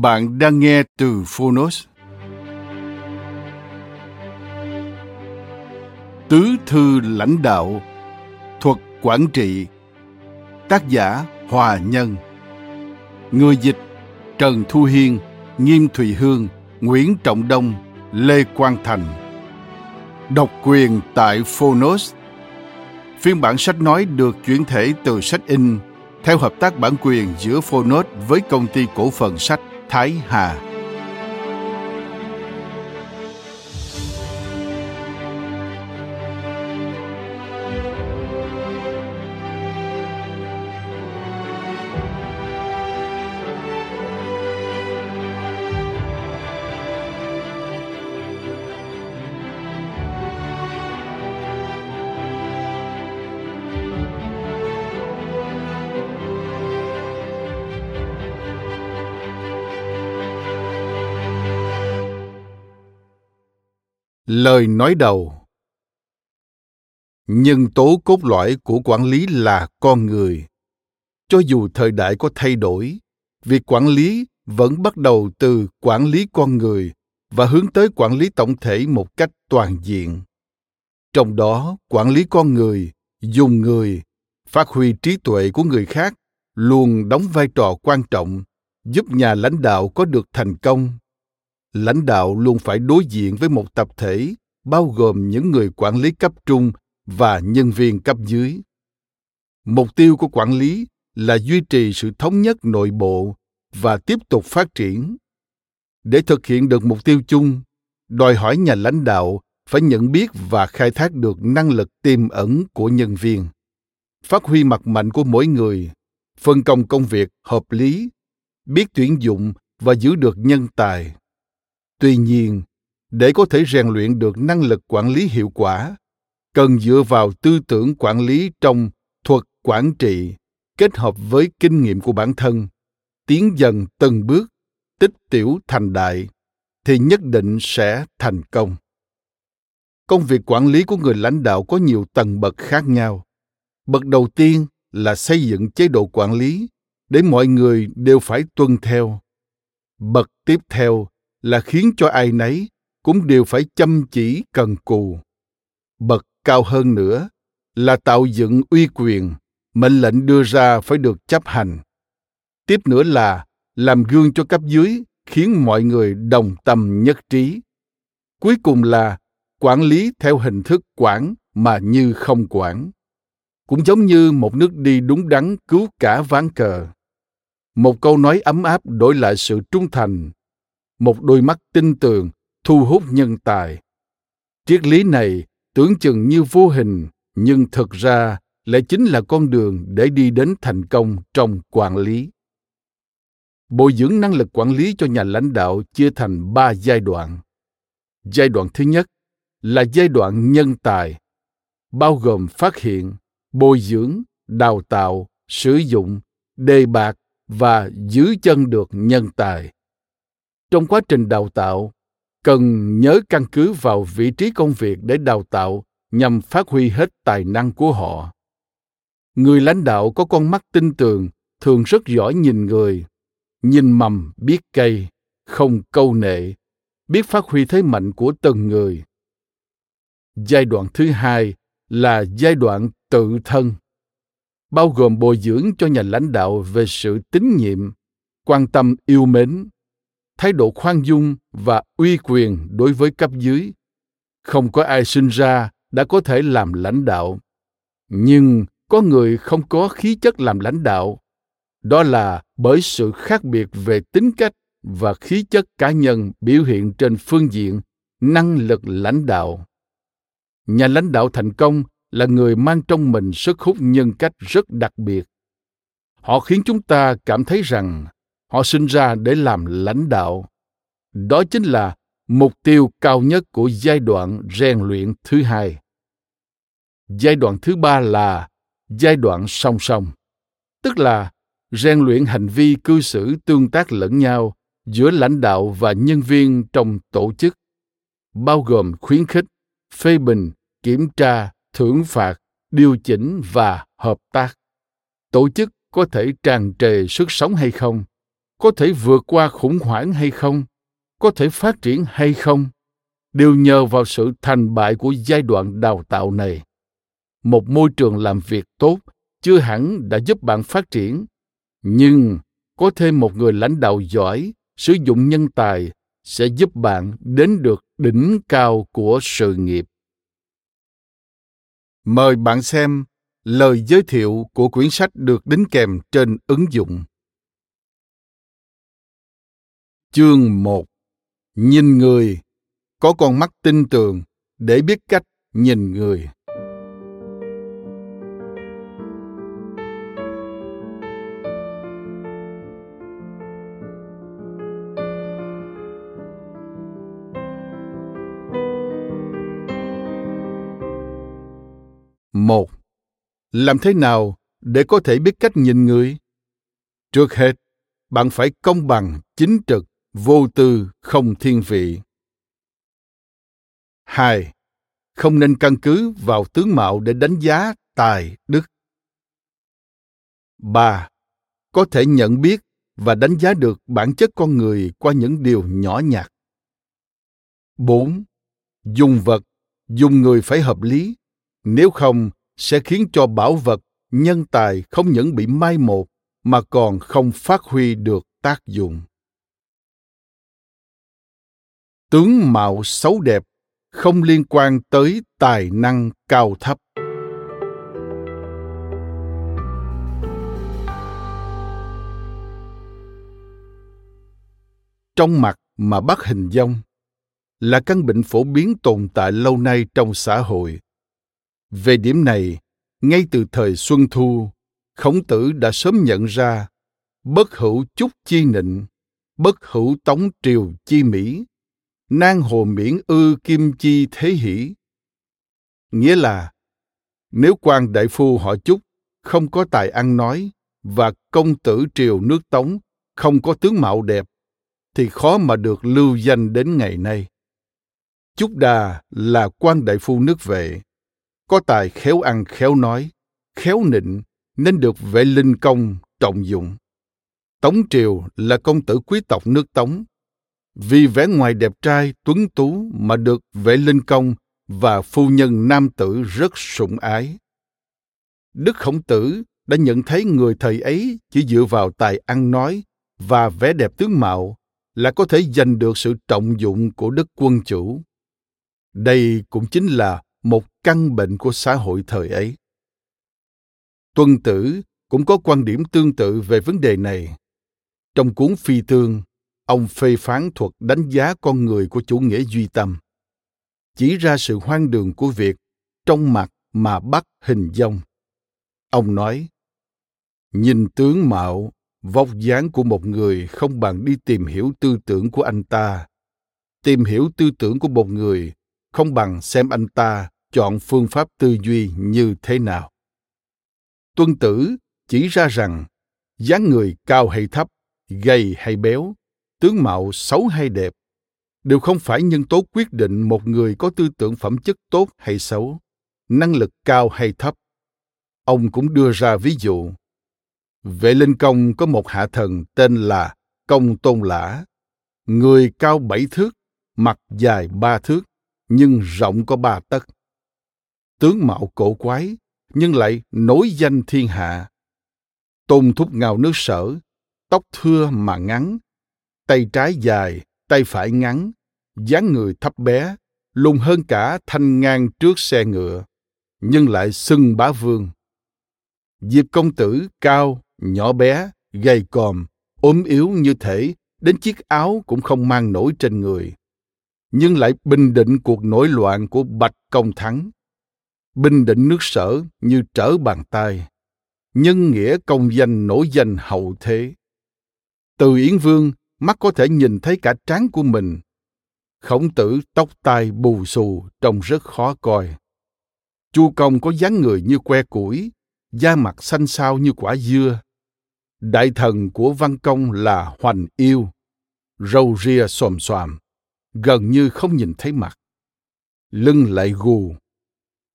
Bạn đang nghe từ Phonos. Tứ thư lãnh đạo, Thuật quản trị, Tác giả Hòa Nhân. Người dịch Trần Thu Hiên, Nghiêm Thùy Hương, Nguyễn Trọng Đông, Lê Quang Thành. Độc quyền tại Phonos. Phiên bản sách nói được chuyển thể từ sách in theo hợp tác bản quyền giữa Phonos với công ty cổ phần sách Thái Hà. Lời nói đầu Nhân tố cốt lõi của quản lý là con người. Cho dù thời đại có thay đổi, việc quản lý vẫn bắt đầu từ quản lý con người và hướng tới quản lý tổng thể một cách toàn diện. Trong đó, quản lý con người, dùng người, phát huy trí tuệ của người khác luôn đóng vai trò quan trọng giúp nhà lãnh đạo có được thành công lãnh đạo luôn phải đối diện với một tập thể, bao gồm những người quản lý cấp trung và nhân viên cấp dưới. Mục tiêu của quản lý là duy trì sự thống nhất nội bộ và tiếp tục phát triển. Để thực hiện được mục tiêu chung, đòi hỏi nhà lãnh đạo phải nhận biết và khai thác được năng lực tiềm ẩn của nhân viên, phát huy mặt mạnh của mỗi người, phân công công việc hợp lý, biết tuyển dụng và giữ được nhân tài tuy nhiên, để có thể rèn luyện được năng lực quản lý hiệu quả, cần dựa vào tư tưởng quản lý trong thuật quản trị, kết hợp với kinh nghiệm của bản thân, tiến dần từng bước, tích tiểu thành đại, thì nhất định sẽ thành công. Công việc quản lý của người lãnh đạo có nhiều tầng bậc khác nhau. Bậc đầu tiên là xây dựng chế độ quản lý để mọi người đều phải tuân theo. Bậc tiếp theo là khiến cho ai nấy cũng đều phải chăm chỉ, cần cù. Bậc cao hơn nữa là tạo dựng uy quyền mệnh lệnh đưa ra phải được chấp hành. Tiếp nữa là làm gương cho cấp dưới khiến mọi người đồng tâm nhất trí. Cuối cùng là quản lý theo hình thức quản mà như không quản. Cũng giống như một nước đi đúng đắn cứu cả ván cờ. Một câu nói ấm áp đổi lại sự trung thành một đôi mắt tinh tường, thu hút nhân tài. Triết lý này tưởng chừng như vô hình, nhưng thực ra lại chính là con đường để đi đến thành công trong quản lý. Bồi dưỡng năng lực quản lý cho nhà lãnh đạo chia thành ba giai đoạn. Giai đoạn thứ nhất là giai đoạn nhân tài, bao gồm phát hiện, bồi dưỡng, đào tạo, sử dụng, đề bạt và giữ chân được nhân tài trong quá trình đào tạo, cần nhớ căn cứ vào vị trí công việc để đào tạo nhằm phát huy hết tài năng của họ. Người lãnh đạo có con mắt tinh tường thường rất giỏi nhìn người, nhìn mầm, biết cây, không câu nệ, biết phát huy thế mạnh của từng người. Giai đoạn thứ hai là giai đoạn tự thân, bao gồm bồi dưỡng cho nhà lãnh đạo về sự tín nhiệm, quan tâm yêu mến thái độ khoan dung và uy quyền đối với cấp dưới. Không có ai sinh ra đã có thể làm lãnh đạo. Nhưng có người không có khí chất làm lãnh đạo. Đó là bởi sự khác biệt về tính cách và khí chất cá nhân biểu hiện trên phương diện năng lực lãnh đạo. Nhà lãnh đạo thành công là người mang trong mình sức hút nhân cách rất đặc biệt. Họ khiến chúng ta cảm thấy rằng họ sinh ra để làm lãnh đạo. Đó chính là mục tiêu cao nhất của giai đoạn rèn luyện thứ hai. Giai đoạn thứ ba là giai đoạn song song, tức là rèn luyện hành vi cư xử tương tác lẫn nhau giữa lãnh đạo và nhân viên trong tổ chức, bao gồm khuyến khích, phê bình, kiểm tra, thưởng phạt, điều chỉnh và hợp tác. Tổ chức có thể tràn trề sức sống hay không? Có thể vượt qua khủng hoảng hay không, có thể phát triển hay không, đều nhờ vào sự thành bại của giai đoạn đào tạo này. Một môi trường làm việc tốt chưa hẳn đã giúp bạn phát triển, nhưng có thêm một người lãnh đạo giỏi, sử dụng nhân tài sẽ giúp bạn đến được đỉnh cao của sự nghiệp. Mời bạn xem lời giới thiệu của quyển sách được đính kèm trên ứng dụng chương 1 nhìn người. Có con mắt tin tưởng để biết cách nhìn người. Một. Làm thế nào để có thể biết cách nhìn người? Trước hết, bạn phải công bằng, chính trực vô tư không thiên vị. Hai, không nên căn cứ vào tướng mạo để đánh giá tài đức. Ba, có thể nhận biết và đánh giá được bản chất con người qua những điều nhỏ nhặt. Bốn, dùng vật, dùng người phải hợp lý. Nếu không, sẽ khiến cho bảo vật, nhân tài không những bị mai một mà còn không phát huy được tác dụng tướng mạo xấu đẹp, không liên quan tới tài năng cao thấp. Trong mặt mà bắt hình dong là căn bệnh phổ biến tồn tại lâu nay trong xã hội. Về điểm này, ngay từ thời xuân thu, khổng tử đã sớm nhận ra bất hữu chúc chi nịnh, bất hữu tống triều chi mỹ nan hồ miễn ư kim chi thế hỷ. Nghĩa là, nếu quan đại phu họ chúc, không có tài ăn nói, và công tử triều nước tống, không có tướng mạo đẹp, thì khó mà được lưu danh đến ngày nay. Chúc đà là quan đại phu nước vệ. Có tài khéo ăn khéo nói, khéo nịnh, nên được vệ linh công trọng dụng. Tống triều là công tử quý tộc nước tống vì vẻ ngoài đẹp trai, tuấn tú mà được vệ linh công và phu nhân nam tử rất sủng ái. Đức khổng tử đã nhận thấy người thầy ấy chỉ dựa vào tài ăn nói và vẻ đẹp tướng mạo là có thể giành được sự trọng dụng của đức quân chủ. Đây cũng chính là một căn bệnh của xã hội thời ấy. Tuân tử cũng có quan điểm tương tự về vấn đề này. Trong cuốn phi tương ông phê phán thuật đánh giá con người của chủ nghĩa duy tâm. Chỉ ra sự hoang đường của việc trong mặt mà bắt hình dong. Ông nói, nhìn tướng mạo, vóc dáng của một người không bằng đi tìm hiểu tư tưởng của anh ta. Tìm hiểu tư tưởng của một người không bằng xem anh ta chọn phương pháp tư duy như thế nào. Tuân tử chỉ ra rằng, dáng người cao hay thấp, gầy hay béo tướng mạo xấu hay đẹp đều không phải nhân tố quyết định một người có tư tưởng phẩm chất tốt hay xấu năng lực cao hay thấp. Ông cũng đưa ra ví dụ. Vệ linh công có một hạ thần tên là công tôn lã. Người cao bảy thước mặt dài ba thước nhưng rộng có ba tấc. Tướng mạo cổ quái nhưng lại nổi danh thiên hạ. Tôn thúc ngào nước sở, tóc thưa mà ngắn, tay trái dài, tay phải ngắn, dáng người thấp bé, lùn hơn cả thanh ngang trước xe ngựa, nhưng lại xưng bá vương. Diệp công tử cao, nhỏ bé, gầy còm, ốm yếu như thể đến chiếc áo cũng không mang nổi trên người nhưng lại bình định cuộc nổi loạn của bạch công thắng bình định nước sở như trở bàn tay nhân nghĩa công danh nổi danh hậu thế từ yến vương mắt có thể nhìn thấy cả trán của mình. Khổng tử tóc tai bù xù trông rất khó coi. Chu công có dáng người như que củi da mặt xanh xao như quả dưa. Đại thần của văn công là hoành yêu. Râu ria xòm xòm, gần như không nhìn thấy mặt. Lưng lại gù.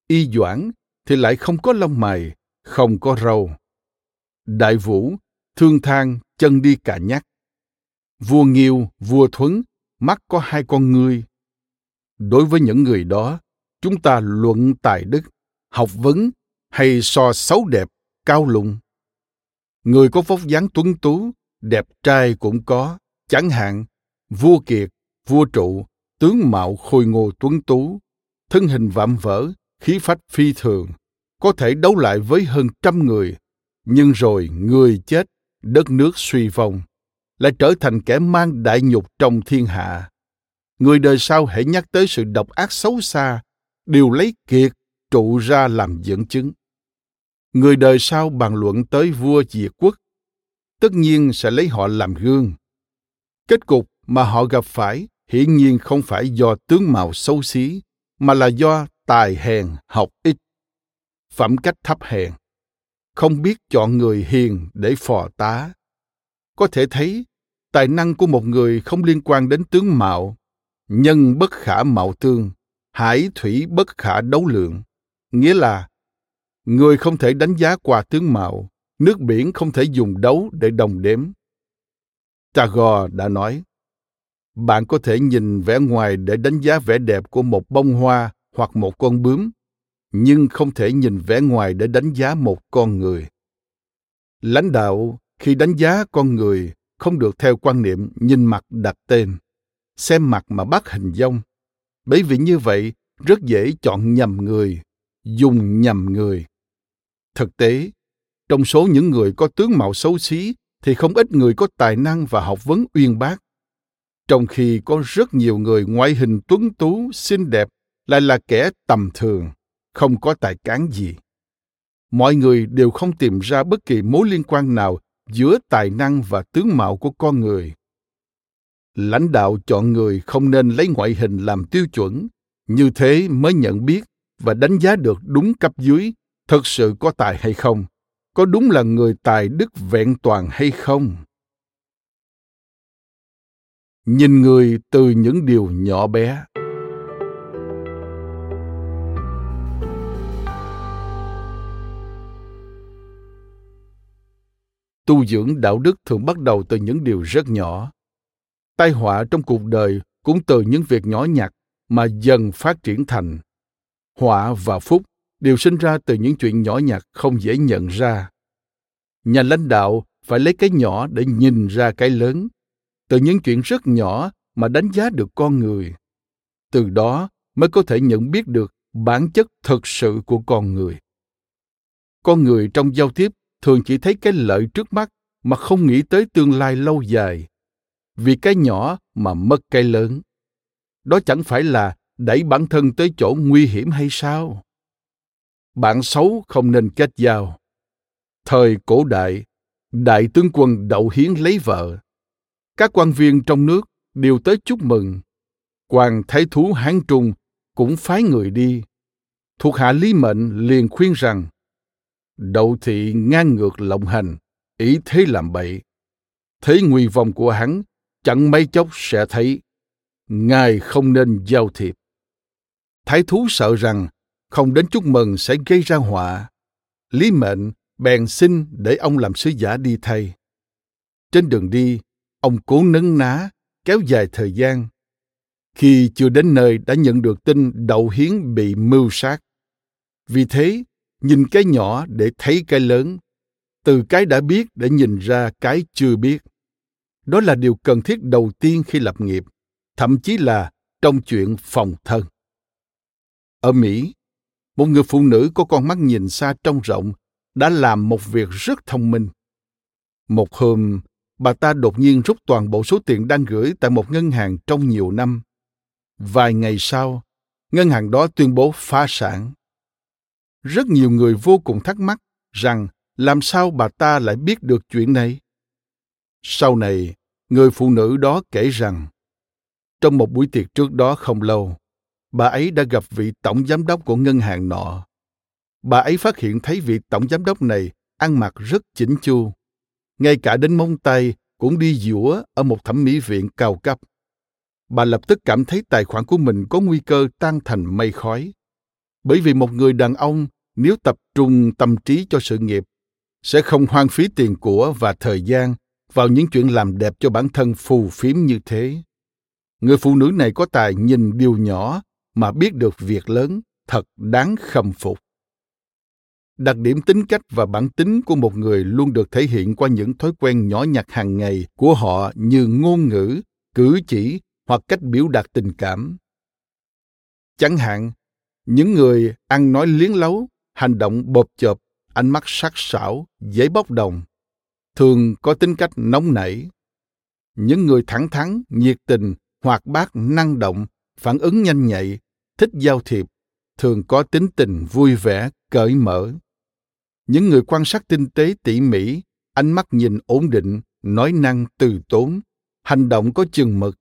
Y doãn thì lại không có lông mày không có râu. Đại vũ thương thang chân đi cả nhắc vua nghiêu, vua thuấn, mắt có hai con ngươi. Đối với những người đó, chúng ta luận tài đức, học vấn, hay so xấu đẹp, cao lùng người có vóc dáng tuấn tú, đẹp trai cũng có, chẳng hạn, vua kiệt, vua trụ, tướng mạo khôi ngô tuấn tú, thân hình vạm vỡ, khí phách phi thường, có thể đấu lại với hơn trăm người. Nhưng rồi người chết, đất nước suy vong lại trở thành kẻ mang đại nhục trong thiên hạ. Người đời sau hãy nhắc tới sự độc ác xấu xa, đều lấy kiệt trụ ra làm dẫn chứng. Người đời sau bàn luận tới vua diệt quốc, tất nhiên sẽ lấy họ làm gương. Kết cục mà họ gặp phải hiển nhiên không phải do tướng mạo xấu xí, mà là do tài hèn học ít, phẩm cách thấp hèn, không biết chọn người hiền để phò tá có thể thấy, tài năng của một người không liên quan đến tướng mạo, nhân bất khả mạo tương, hải thủy bất khả đấu lượng. Nghĩa là, người không thể đánh giá qua tướng mạo, nước biển không thể dùng đấu để đồng đếm. Tagore đã nói, bạn có thể nhìn vẻ ngoài để đánh giá vẻ đẹp của một bông hoa hoặc một con bướm, nhưng không thể nhìn vẻ ngoài để đánh giá một con người. Lãnh đạo khi đánh giá con người không được theo quan niệm nhìn mặt đặt tên, xem mặt mà bắt hình dong. Bởi vì như vậy, rất dễ chọn nhầm người, dùng nhầm người. Thực tế, trong số những người có tướng mạo xấu xí thì không ít người có tài năng và học vấn uyên bác. Trong khi có rất nhiều người ngoại hình tuấn tú, xinh đẹp, lại là kẻ tầm thường, không có tài cán gì. Mọi người đều không tìm ra bất kỳ mối liên quan nào giữa tài năng và tướng mạo của con người. Lãnh đạo chọn người không nên lấy ngoại hình làm tiêu chuẩn, như thế mới nhận biết và đánh giá được đúng cấp dưới thật sự có tài hay không, có đúng là người tài đức vẹn toàn hay không. Nhìn người từ những điều nhỏ bé. Tu dưỡng đạo đức thường bắt đầu từ những điều rất nhỏ. Tai họa trong cuộc đời cũng từ những việc nhỏ nhặt mà dần phát triển thành. Họa và phúc đều sinh ra từ những chuyện nhỏ nhặt không dễ nhận ra. Nhà lãnh đạo phải lấy cái nhỏ để nhìn ra cái lớn, từ những chuyện rất nhỏ mà đánh giá được con người. Từ đó mới có thể nhận biết được bản chất thực sự của con người. Con người trong giao tiếp thường chỉ thấy cái lợi trước mắt mà không nghĩ tới tương lai lâu dài. Vì cái nhỏ mà mất cái lớn. Đó chẳng phải là đẩy bản thân tới chỗ nguy hiểm hay sao? Bạn xấu không nên kết giao. Thời cổ đại đại tướng quân đậu hiến lấy vợ. Các quan viên trong nước đều tới chúc mừng. Quan thái thú hán trung cũng phái người đi. Thuộc hạ lý mệnh liền khuyên rằng đậu thị ngang ngược lộng hành, ý thế làm bậy. Thế nguy vong của hắn, chẳng mấy chốc sẽ thấy. Ngài không nên giao thiệp. Thái thú sợ rằng không đến chúc mừng sẽ gây ra họa. Lý mệnh bèn xin để ông làm sứ giả đi thay. Trên đường đi, ông cố nấn ná, kéo dài thời gian. Khi chưa đến nơi đã nhận được tin đậu hiến bị mưu sát. Vì thế nhìn cái nhỏ để thấy cái lớn, từ cái đã biết để nhìn ra cái chưa biết. Đó là điều cần thiết đầu tiên khi lập nghiệp, thậm chí là trong chuyện phòng thân. Ở mỹ, một người phụ nữ có con mắt nhìn xa trông rộng đã làm một việc rất thông minh. Một hôm, bà ta đột nhiên rút toàn bộ số tiền đang gửi tại một ngân hàng trong nhiều năm. Vài ngày sau, ngân hàng đó tuyên bố phá sản rất nhiều người vô cùng thắc mắc rằng làm sao bà ta lại biết được chuyện này? Sau này, người phụ nữ đó kể rằng, trong một buổi tiệc trước đó không lâu, bà ấy đã gặp vị tổng giám đốc của ngân hàng nọ. Bà ấy phát hiện thấy vị tổng giám đốc này ăn mặc rất chỉnh chu, ngay cả đến móng tay cũng đi dũa ở một thẩm mỹ viện cao cấp. Bà lập tức cảm thấy tài khoản của mình có nguy cơ tan thành mây khói. Bởi vì một người đàn ông nếu tập trung tâm trí cho sự nghiệp, sẽ không hoang phí tiền của và thời gian vào những chuyện làm đẹp cho bản thân phù phiếm như thế. Người phụ nữ này có tài nhìn điều nhỏ mà biết được việc lớn, thật đáng khâm phục. Đặc điểm tính cách và bản tính của một người luôn được thể hiện qua những thói quen nhỏ nhặt hàng ngày của họ như ngôn ngữ, cử chỉ hoặc cách biểu đạt tình cảm. Chẳng hạn, những người ăn nói liến lấu hành động bộp chộp, ánh mắt sắc sảo dễ bốc đồng. Thường có tính cách nóng nảy. Những người thẳng thắn, nhiệt tình, hoạt bát, năng động, phản ứng nhanh nhạy, thích giao thiệp, thường có tính tình vui vẻ, cởi mở. Những người quan sát tinh tế tỉ mỉ, ánh mắt nhìn ổn định, nói năng từ tốn, hành động có chừng mực.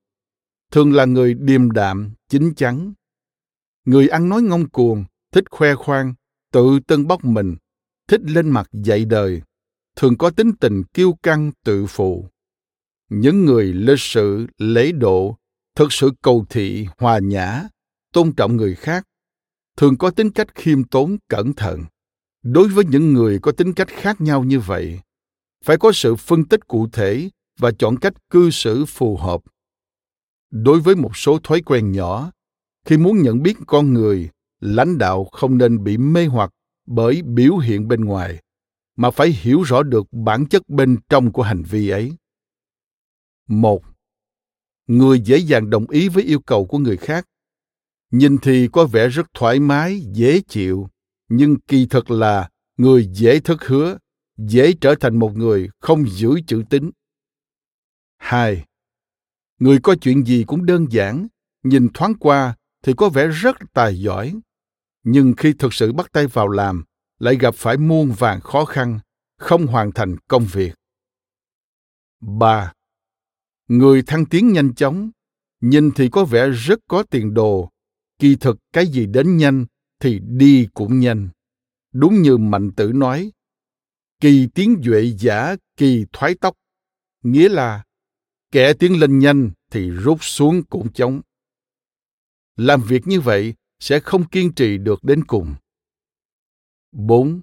Thường là người điềm đạm, chín chắn. Người ăn nói ngông cuồng, thích khoe khoang tự tân bốc mình, thích lên mặt dạy đời, thường có tính tình kiêu căng tự phụ. Những người lịch sự, lễ độ, thực sự cầu thị, hòa nhã, tôn trọng người khác, thường có tính cách khiêm tốn, cẩn thận. Đối với những người có tính cách khác nhau như vậy, phải có sự phân tích cụ thể và chọn cách cư xử phù hợp. Đối với một số thói quen nhỏ, khi muốn nhận biết con người lãnh đạo không nên bị mê hoặc bởi biểu hiện bên ngoài, mà phải hiểu rõ được bản chất bên trong của hành vi ấy. Một, người dễ dàng đồng ý với yêu cầu của người khác. Nhìn thì có vẻ rất thoải mái, dễ chịu, nhưng kỳ thực là người dễ thất hứa, dễ trở thành một người không giữ chữ tín. Hai, người có chuyện gì cũng đơn giản, nhìn thoáng qua thì có vẻ rất tài giỏi nhưng khi thực sự bắt tay vào làm, lại gặp phải muôn vàng khó khăn, không hoàn thành công việc. Ba, người thăng tiến nhanh chóng, nhìn thì có vẻ rất có tiền đồ. Kỳ thực cái gì đến nhanh thì đi cũng nhanh. Đúng như mạnh tử nói, kỳ tiến duệ giả, kỳ thoái tóc. Nghĩa là, kẻ tiến lên nhanh thì rút xuống cũng chóng làm việc như vậy sẽ không kiên trì được đến cùng 4.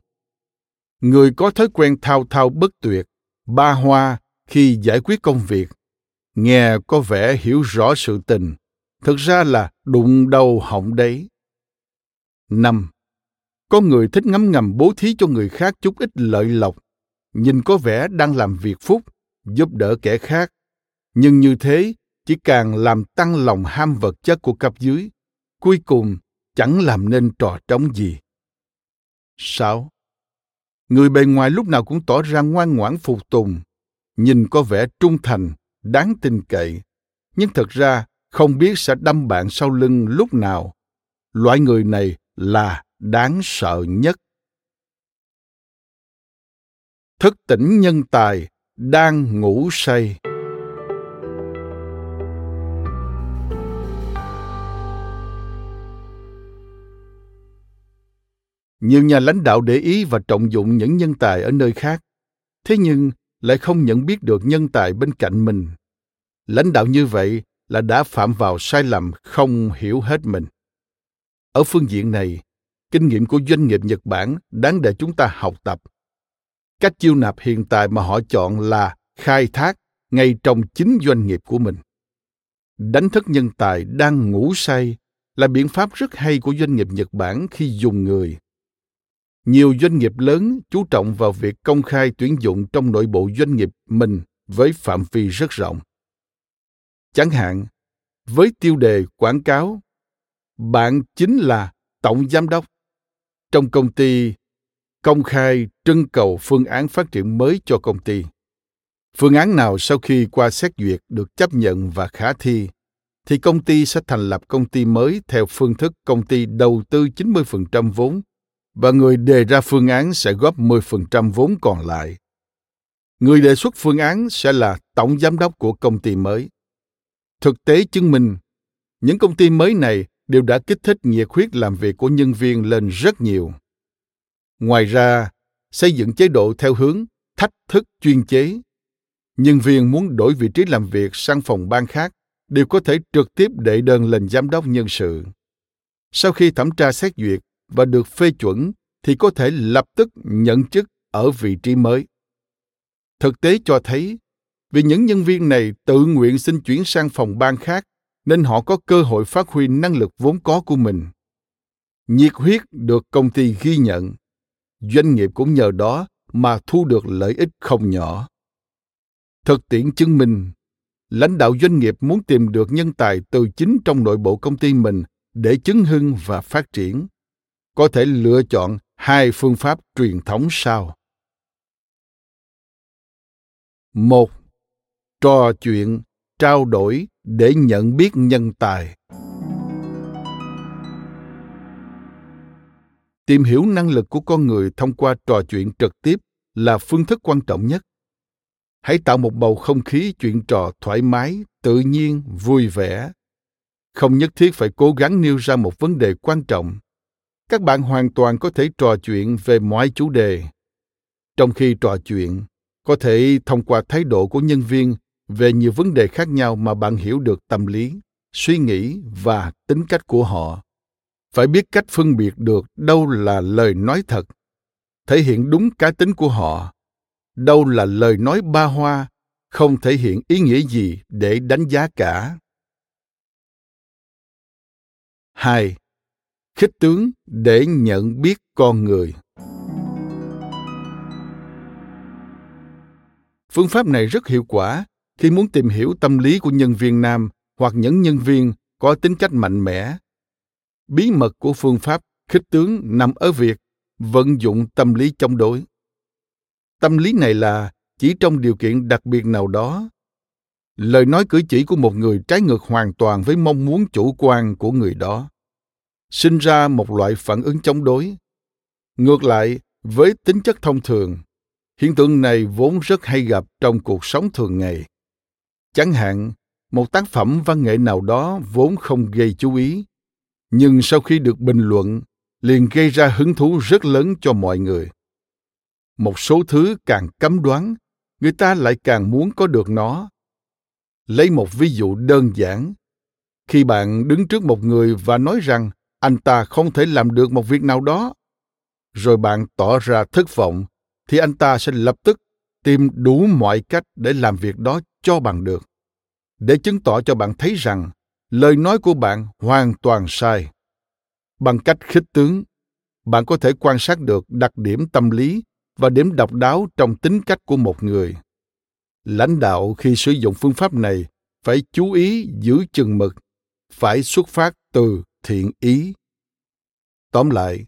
Người có thói quen thao thao bất tuyệt, ba hoa khi giải quyết công việc, nghe có vẻ hiểu rõ sự tình, thực ra là đụng đầu họng đấy. 5. Có người thích ngấm ngầm bố thí cho người khác chút ít lợi lộc, nhìn có vẻ đang làm việc phúc, giúp đỡ kẻ khác, nhưng như thế chỉ càng làm tăng lòng ham vật chất của cấp dưới, cuối cùng chẳng làm nên trò trống gì. 6. Người bề ngoài lúc nào cũng tỏ ra ngoan ngoãn phục tùng, nhìn có vẻ trung thành, đáng tin cậy, nhưng thật ra không biết sẽ đâm bạn sau lưng lúc nào. Loại người này là đáng sợ nhất. Thức tỉnh nhân tài đang ngủ say. Nhiều nhà lãnh đạo để ý và trọng dụng những nhân tài ở nơi khác. Thế nhưng, lại không nhận biết được nhân tài bên cạnh mình. Lãnh đạo như vậy là đã phạm vào sai lầm không hiểu hết mình. Ở phương diện này, kinh nghiệm của doanh nghiệp nhật bản đáng để chúng ta học tập. Cách chiêu nạp hiện tại mà họ chọn là khai thác ngay trong chính doanh nghiệp của mình. Đánh thức nhân tài đang ngủ say là biện pháp rất hay của doanh nghiệp nhật bản khi dùng người nhiều doanh nghiệp lớn chú trọng vào việc công khai tuyển dụng trong nội bộ doanh nghiệp mình với phạm vi rất rộng. Chẳng hạn, với tiêu đề quảng cáo, bạn chính là tổng giám đốc. Trong công ty, công khai trưng cầu phương án phát triển mới cho công ty. Phương án nào sau khi qua xét duyệt được chấp nhận và khả thi, thì công ty sẽ thành lập công ty mới theo phương thức công ty đầu tư 90% vốn và người đề ra phương án sẽ góp 10% vốn còn lại. Người đề xuất phương án sẽ là tổng giám đốc của công ty mới. Thực tế chứng minh, những công ty mới này đều đã kích thích nhiệt huyết làm việc của nhân viên lên rất nhiều. Ngoài ra, xây dựng chế độ theo hướng thách thức chuyên chế. Nhân viên muốn đổi vị trí làm việc sang phòng ban khác đều có thể trực tiếp đệ đơn lên giám đốc nhân sự. Sau khi thẩm tra xét duyệt và được phê chuẩn thì có thể lập tức nhận chức ở vị trí mới. Thực tế cho thấy, vì những nhân viên này tự nguyện xin chuyển sang phòng ban khác nên họ có cơ hội phát huy năng lực vốn có của mình. Nhiệt huyết được công ty ghi nhận, doanh nghiệp cũng nhờ đó mà thu được lợi ích không nhỏ. Thực tiễn chứng minh, lãnh đạo doanh nghiệp muốn tìm được nhân tài từ chính trong nội bộ công ty mình để chứng hưng và phát triển có thể lựa chọn hai phương pháp truyền thống sau. Một, trò chuyện, trao đổi để nhận biết nhân tài. Tìm hiểu năng lực của con người thông qua trò chuyện trực tiếp là phương thức quan trọng nhất. Hãy tạo một bầu không khí chuyện trò thoải mái, tự nhiên, vui vẻ. Không nhất thiết phải cố gắng nêu ra một vấn đề quan trọng các bạn hoàn toàn có thể trò chuyện về mọi chủ đề trong khi trò chuyện, có thể thông qua thái độ của nhân viên về nhiều vấn đề khác nhau mà bạn hiểu được tâm lý, suy nghĩ và tính cách của họ phải biết cách phân biệt được đâu là lời nói thật, thể hiện đúng cá tính của họ đâu là lời nói ba hoa, không thể hiện ý nghĩa gì để đánh giá cả. 2. Khích tướng để nhận biết con người. Phương pháp này rất hiệu quả khi muốn tìm hiểu tâm lý của nhân viên nam hoặc những nhân viên có tính cách mạnh mẽ. Bí mật của phương pháp khích tướng nằm ở việc vận dụng tâm lý chống đối tâm lý này là chỉ trong điều kiện đặc biệt nào đó lời nói cử chỉ của một người trái ngược hoàn toàn với mong muốn chủ quan của người đó sinh ra một loại phản ứng chống đối. Ngược lại, với tính chất thông thường, hiện tượng này vốn rất hay gặp trong cuộc sống thường ngày. Chẳng hạn, một tác phẩm văn nghệ nào đó vốn không gây chú ý, nhưng sau khi được bình luận, liền gây ra hứng thú rất lớn cho mọi người. Một số thứ càng cấm đoán, người ta lại càng muốn có được nó. Lấy một ví dụ đơn giản, khi bạn đứng trước một người và nói rằng anh ta không thể làm được một việc nào đó. Rồi bạn tỏ ra thất vọng, thì anh ta sẽ lập tức tìm đủ mọi cách để làm việc đó cho bằng được. Để chứng tỏ cho bạn thấy rằng lời nói của bạn hoàn toàn sai. Bằng cách khích tướng, bạn có thể quan sát được đặc điểm tâm lý và điểm độc đáo trong tính cách của một người. Lãnh đạo khi sử dụng phương pháp này phải chú ý giữ chừng mực, phải xuất phát từ thiện ý. Tóm lại,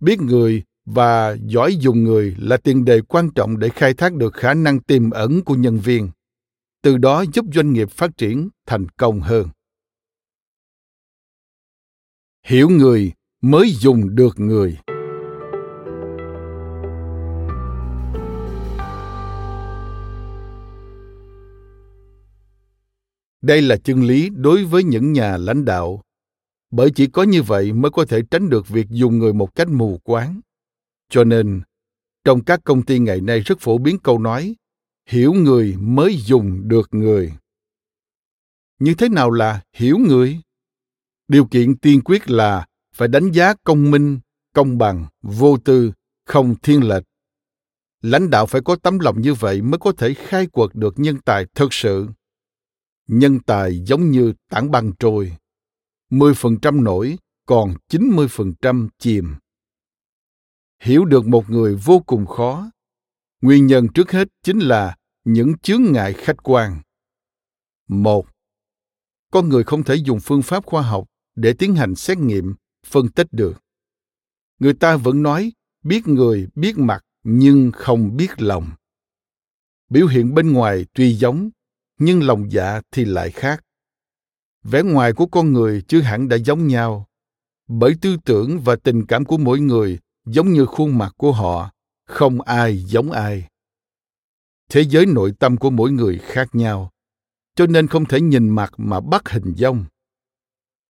biết người và giỏi dùng người là tiền đề quan trọng để khai thác được khả năng tiềm ẩn của nhân viên, từ đó giúp doanh nghiệp phát triển thành công hơn. Hiểu người mới dùng được người. Đây là chân lý đối với những nhà lãnh đạo bởi chỉ có như vậy mới có thể tránh được việc dùng người một cách mù quáng. Cho nên, trong các công ty ngày nay rất phổ biến câu nói, hiểu người mới dùng được người. Như thế nào là hiểu người? Điều kiện tiên quyết là phải đánh giá công minh, công bằng, vô tư, không thiên lệch. Lãnh đạo phải có tấm lòng như vậy mới có thể khai quật được nhân tài thực sự. Nhân tài giống như tảng băng trôi. 10% nổi, còn 90% chìm. hiểu được một người vô cùng khó. Nguyên nhân trước hết chính là những chướng ngại khách quan. Một con người không thể dùng phương pháp khoa học để tiến hành xét nghiệm phân tích được. Người ta vẫn nói biết người biết mặt nhưng không biết lòng. Biểu hiện bên ngoài tuy giống nhưng lòng dạ thì lại khác vẻ ngoài của con người chưa hẳn đã giống nhau. Bởi tư tưởng và tình cảm của mỗi người giống như khuôn mặt của họ, không ai giống ai. Thế giới nội tâm của mỗi người khác nhau, cho nên không thể nhìn mặt mà bắt hình dong.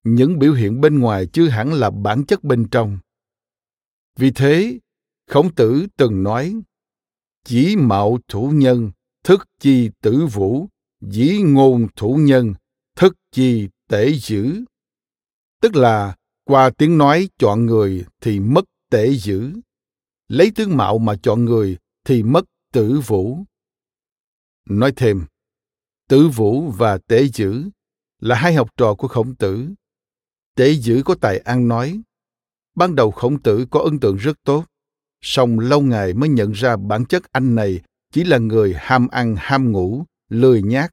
Những biểu hiện bên ngoài chưa hẳn là bản chất bên trong. Vì thế, khổng tử từng nói, chỉ mạo thủ nhân, thức chi tử vũ, dĩ ngôn thủ nhân thức chi tể dữ. Tức là, qua tiếng nói chọn người thì mất tể dữ. Lấy tướng mạo mà chọn người thì mất tử vũ. Nói thêm, tử vũ và tể dữ là hai học trò của khổng tử. Tể dữ có tài ăn nói. Ban đầu khổng tử có ấn tượng rất tốt, song lâu ngày mới nhận ra bản chất anh này chỉ là người ham ăn ham ngủ, lười nhác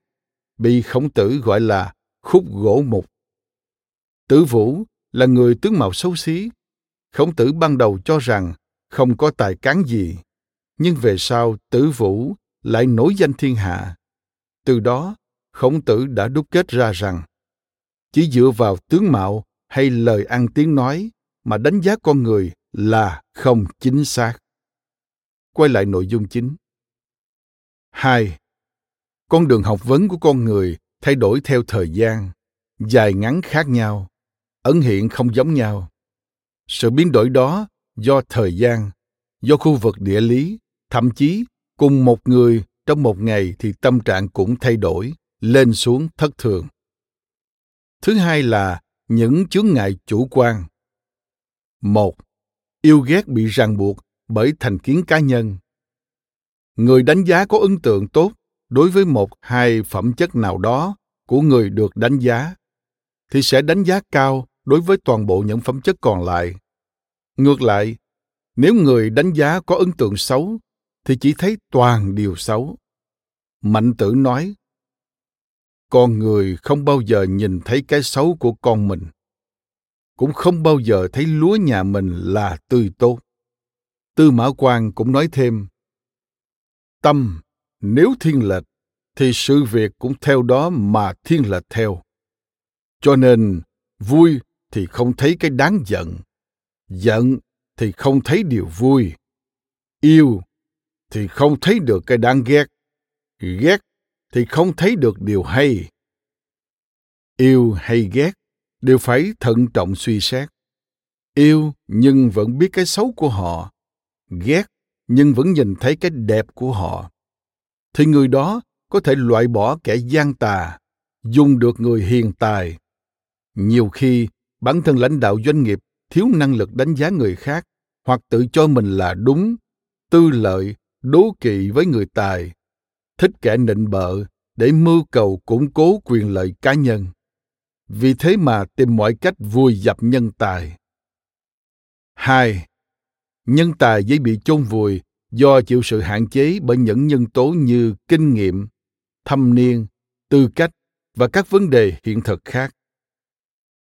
bị khổng tử gọi là khúc gỗ mục. Tử vũ là người tướng mạo xấu xí. Khổng tử ban đầu cho rằng không có tài cán gì, nhưng về sau tử vũ lại nổi danh thiên hạ. Từ đó, khổng tử đã đúc kết ra rằng chỉ dựa vào tướng mạo hay lời ăn tiếng nói mà đánh giá con người là không chính xác. Quay lại nội dung chính. Hai con đường học vấn của con người thay đổi theo thời gian, dài ngắn khác nhau, ẩn hiện không giống nhau. Sự biến đổi đó do thời gian, do khu vực địa lý, thậm chí cùng một người trong một ngày thì tâm trạng cũng thay đổi, lên xuống thất thường. Thứ hai là những chướng ngại chủ quan. Một, yêu ghét bị ràng buộc bởi thành kiến cá nhân. Người đánh giá có ấn tượng tốt đối với một, hai phẩm chất nào đó của người được đánh giá, thì sẽ đánh giá cao đối với toàn bộ những phẩm chất còn lại. Ngược lại, nếu người đánh giá có ấn tượng xấu, thì chỉ thấy toàn điều xấu. Mạnh tử nói, con người không bao giờ nhìn thấy cái xấu của con mình, cũng không bao giờ thấy lúa nhà mình là tươi tốt. Tư mã Quang cũng nói thêm, tâm nếu thiên lệch, thì sự việc cũng theo đó mà thiên lệch theo. Cho nên, vui thì không thấy cái đáng giận giận thì không thấy điều vui. Yêu thì không thấy được cái đáng ghét ghét thì không thấy được điều hay. Yêu hay ghét đều phải thận trọng suy xét. Yêu nhưng vẫn biết cái xấu của họ, ghét nhưng vẫn nhìn thấy cái đẹp của họ thì người đó có thể loại bỏ kẻ gian tà, dùng được người hiền tài. Nhiều khi, bản thân lãnh đạo doanh nghiệp thiếu năng lực đánh giá người khác hoặc tự cho mình là đúng, tư lợi, đố kỵ với người tài, thích kẻ nịnh bợ để mưu cầu củng cố quyền lợi cá nhân. Vì thế mà tìm mọi cách vùi dập nhân tài. Hai, nhân tài dễ bị chôn vùi do chịu sự hạn chế bởi những nhân tố như kinh nghiệm, thâm niên, tư cách và các vấn đề hiện thực khác.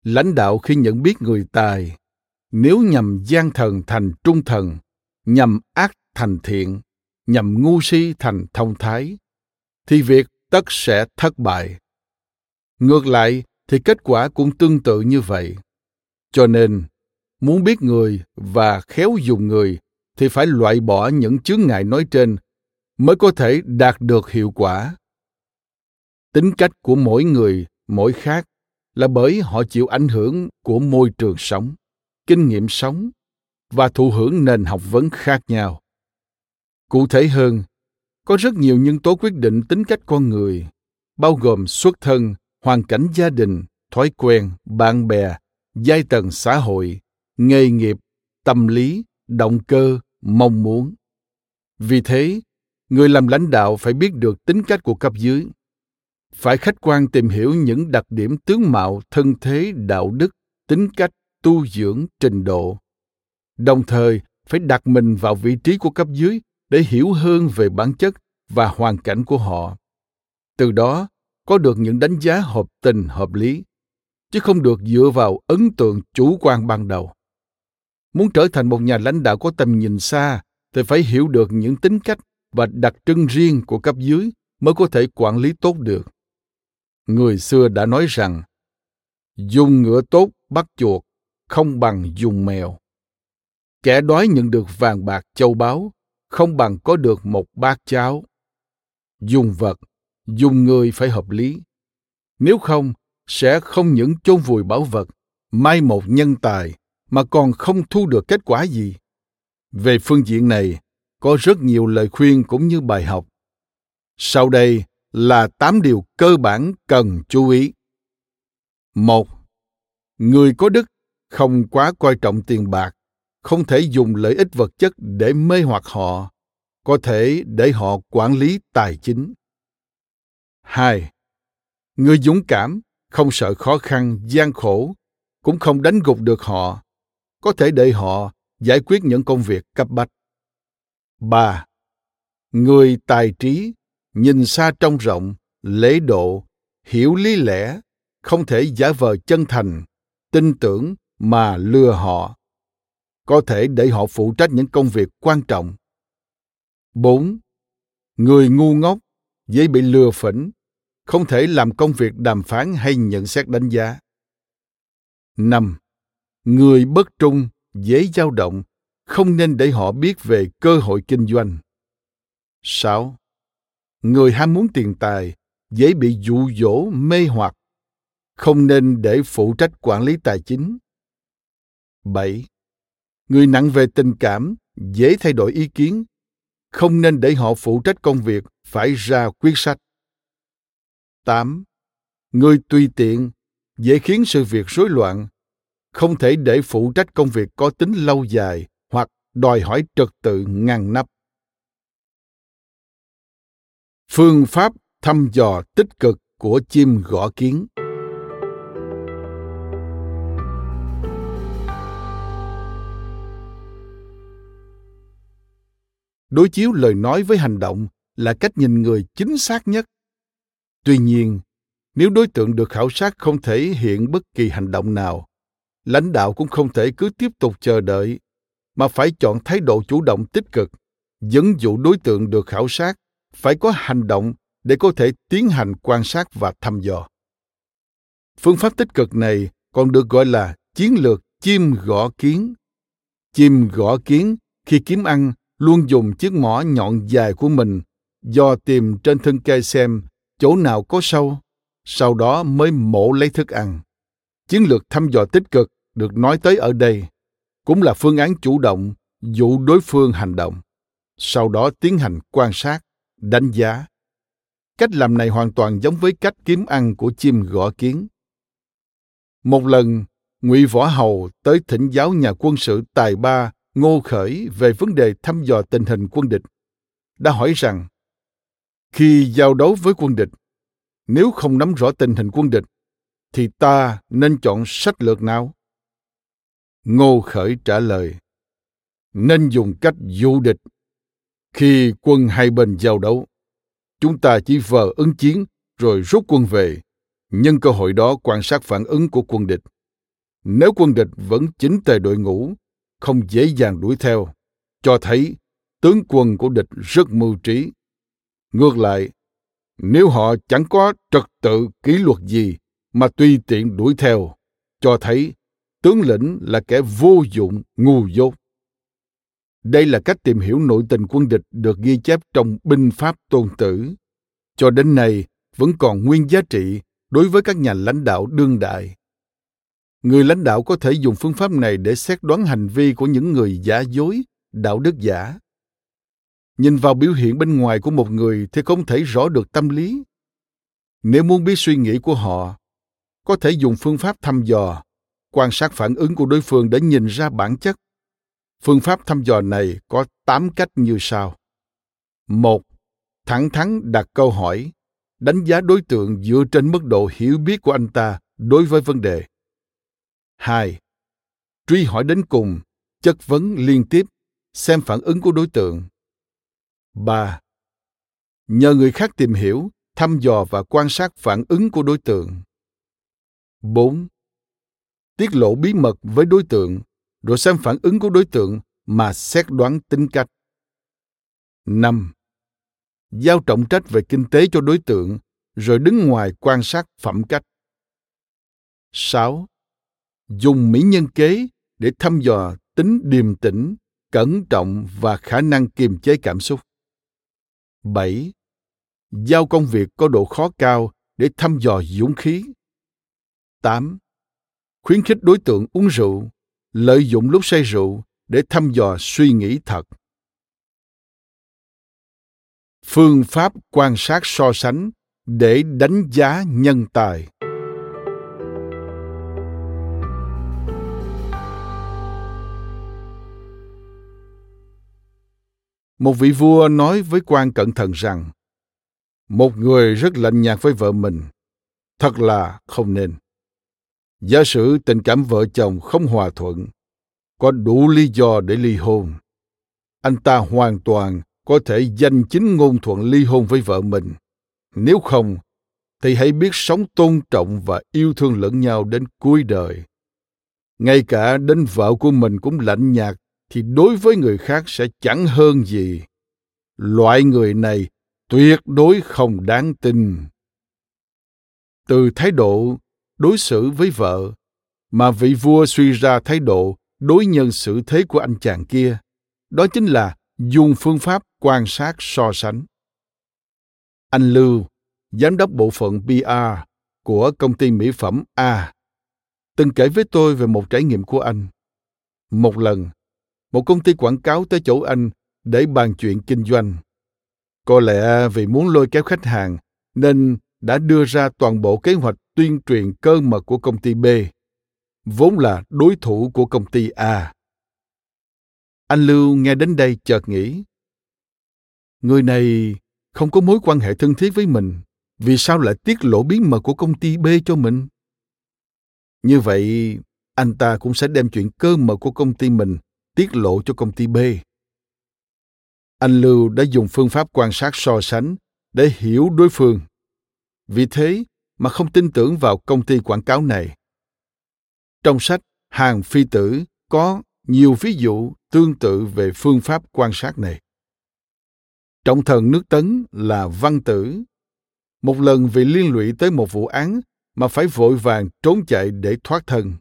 Lãnh đạo khi nhận biết người tài, nếu nhằm gian thần thành trung thần, nhằm ác thành thiện, nhằm ngu si thành thông thái, thì việc tất sẽ thất bại. Ngược lại, thì kết quả cũng tương tự như vậy. Cho nên, muốn biết người và khéo dùng người thì phải loại bỏ những chướng ngại nói trên mới có thể đạt được hiệu quả. Tính cách của mỗi người, mỗi khác là bởi họ chịu ảnh hưởng của môi trường sống, kinh nghiệm sống và thụ hưởng nền học vấn khác nhau. Cụ thể hơn, có rất nhiều nhân tố quyết định tính cách con người, bao gồm xuất thân, hoàn cảnh gia đình, thói quen, bạn bè, giai tầng xã hội, nghề nghiệp, tâm lý, động cơ mong muốn. Vì thế, người làm lãnh đạo phải biết được tính cách của cấp dưới. Phải khách quan tìm hiểu những đặc điểm tướng mạo, thân thế, đạo đức, tính cách, tu dưỡng, trình độ. Đồng thời, phải đặt mình vào vị trí của cấp dưới để hiểu hơn về bản chất và hoàn cảnh của họ. Từ đó, có được những đánh giá hợp tình, hợp lý, chứ không được dựa vào ấn tượng chủ quan ban đầu muốn trở thành một nhà lãnh đạo có tầm nhìn xa, thì phải hiểu được những tính cách và đặc trưng riêng của cấp dưới mới có thể quản lý tốt được. Người xưa đã nói rằng, dùng ngựa tốt, bắt chuột, không bằng dùng mèo. Kẻ đói nhận được vàng bạc châu báu, không bằng có được một bát cháo. Dùng vật, dùng người phải hợp lý. Nếu không, sẽ không những chôn vùi bảo vật, mai một nhân tài mà còn không thu được kết quả gì về phương diện này có rất nhiều lời khuyên cũng như bài học sau đây là 8 điều cơ bản cần chú ý. Một, Người có đức không quá coi trọng tiền bạc, không thể dùng lợi ích vật chất để mê hoặc họ, có thể để họ quản lý tài chính. Hai, Người dũng cảm, không sợ khó khăn, gian khổ, cũng không đánh gục được họ, có thể để họ giải quyết những công việc cấp bách. Ba, Người tài trí, nhìn xa trông rộng, lễ độ, hiểu lý lẽ, không thể giả vờ chân thành, tin tưởng mà lừa họ. Có thể để họ phụ trách những công việc quan trọng. 4. Người ngu ngốc, dễ bị lừa phỉnh, không thể làm công việc đàm phán hay nhận xét đánh giá. 5. Người bất trung, dễ dao động, không nên để họ biết về cơ hội kinh doanh. 6. Người ham muốn tiền tài dễ bị dụ dỗ mê hoặc, không nên để phụ trách quản lý tài chính. 7. Người nặng về tình cảm dễ thay đổi ý kiến, không nên để họ phụ trách công việc phải ra quyết sách. 8. Người tùy tiện dễ khiến sự việc rối loạn, không thể để phụ trách công việc có tính lâu dài hoặc đòi hỏi trật tự ngăn nắp. Phương pháp thăm dò tích cực của chim gõ kiến đối chiếu lời nói với hành động là cách nhìn người chính xác nhất tuy nhiên, nếu đối tượng được khảo sát không thể hiện bất kỳ hành động nào lãnh đạo cũng không thể cứ tiếp tục chờ đợi, mà phải chọn thái độ chủ động tích cực, dẫn dụ đối tượng được khảo sát, phải có hành động để có thể tiến hành quan sát và thăm dò. Phương pháp tích cực này còn được gọi là chiến lược chim gõ kiến. Chim gõ kiến khi kiếm ăn luôn dùng chiếc mỏ nhọn dài của mình dò tìm trên thân cây xem chỗ nào có sâu, sau đó mới mổ lấy thức ăn. Chiến lược thăm dò tích cực được nói tới ở đây cũng là phương án chủ động dụ đối phương hành động, sau đó tiến hành quan sát, đánh giá. Cách làm này hoàn toàn giống với cách kiếm ăn của chim gõ kiến. Một lần, ngụy võ hầu tới thỉnh giáo nhà quân sự tài ba ngô khởi về vấn đề thăm dò tình hình quân địch, đã hỏi rằng, khi giao đấu với quân địch, nếu không nắm rõ tình hình quân địch, thì ta nên chọn sách lược nào? Ngô khởi trả lời, nên dùng cách dụ địch. Khi quân hai bên giao đấu, chúng ta chỉ vờ ứng chiến rồi rút quân về. Nhân cơ hội đó quan sát phản ứng của quân địch. Nếu quân địch vẫn chính tề đội ngũ, không dễ dàng đuổi theo, cho thấy tướng quân của địch rất mưu trí. Ngược lại, nếu họ chẳng có trật tự kỷ luật gì mà tùy tiện đuổi theo, cho thấy tướng lĩnh là kẻ vô dụng, ngu dốt. Đây là cách tìm hiểu nội tình quân địch được ghi chép trong binh pháp tôn tử. Cho đến nay, vẫn còn nguyên giá trị đối với các nhà lãnh đạo đương đại. Người lãnh đạo có thể dùng phương pháp này để xét đoán hành vi của những người giả dối, đạo đức giả. Nhìn vào biểu hiện bên ngoài của một người thì không thể rõ được tâm lý. Nếu muốn biết suy nghĩ của họ, có thể dùng phương pháp thăm dò quan sát phản ứng của đối phương để nhìn ra bản chất phương pháp thăm dò này có 8 cách như sau. một Thẳng thắn đặt câu hỏi, đánh giá đối tượng dựa trên mức độ hiểu biết của anh ta đối với vấn đề. 2. Truy hỏi đến cùng, chất vấn liên tiếp, xem phản ứng của đối tượng. 3. Nhờ người khác tìm hiểu, thăm dò và quan sát phản ứng của đối tượng. 4. Tiết lộ bí mật với đối tượng, rồi xem phản ứng của đối tượng mà xét đoán tính cách. 5. Giao trọng trách về kinh tế cho đối tượng, rồi đứng ngoài quan sát phẩm cách. 6. Dùng mỹ nhân kế để thăm dò tính điềm tĩnh, cẩn trọng và khả năng kiềm chế cảm xúc. 7. Giao công việc có độ khó cao để thăm dò dũng khí. 8. Khuyến khích đối tượng uống rượu, lợi dụng lúc say rượu để thăm dò suy nghĩ thật. Phương pháp quan sát so sánh để đánh giá nhân tài. Một vị vua nói với quan cẩn thận rằng, một người rất lạnh nhạt với vợ mình, thật là không nên. Giả sử tình cảm vợ chồng không hòa thuận, có đủ lý do để ly hôn. Anh ta hoàn toàn có thể danh chính ngôn thuận ly hôn với vợ mình. Nếu không, thì hãy biết sống tôn trọng và yêu thương lẫn nhau đến cuối đời. Ngay cả đến vợ của mình cũng lạnh nhạt thì đối với người khác sẽ chẳng hơn gì loại người này tuyệt đối không đáng tin từ thái độ đối xử với vợ, mà vị vua suy ra thái độ đối nhân xử thế của anh chàng kia. Đó chính là dùng phương pháp quan sát so sánh. Anh lưu, giám đốc bộ phận pr của công ty mỹ phẩm a, từng kể với tôi về một trải nghiệm của anh. Một lần, một công ty quảng cáo tới chỗ anh để bàn chuyện kinh doanh. Có lẽ vì muốn lôi kéo khách hàng nên đã đưa ra toàn bộ kế hoạch tuyên truyền cơ mật của công ty B, vốn là đối thủ của công ty A. Anh Lưu nghe đến đây chợt nghĩ, người này không có mối quan hệ thân thiết với mình, vì sao lại tiết lộ bí mật của công ty B cho mình? Như vậy, anh ta cũng sẽ đem chuyện cơ mật của công ty mình tiết lộ cho công ty B. Anh Lưu đã dùng phương pháp quan sát so sánh để hiểu đối phương. Vì thế mà không tin tưởng vào công ty quảng cáo này. Trong sách Hàng Phi Tử có nhiều ví dụ tương tự về phương pháp quan sát này. Trọng thần nước Tấn là Văn Tử. Một lần vì liên lụy tới một vụ án mà phải vội vàng trốn chạy để thoát thân.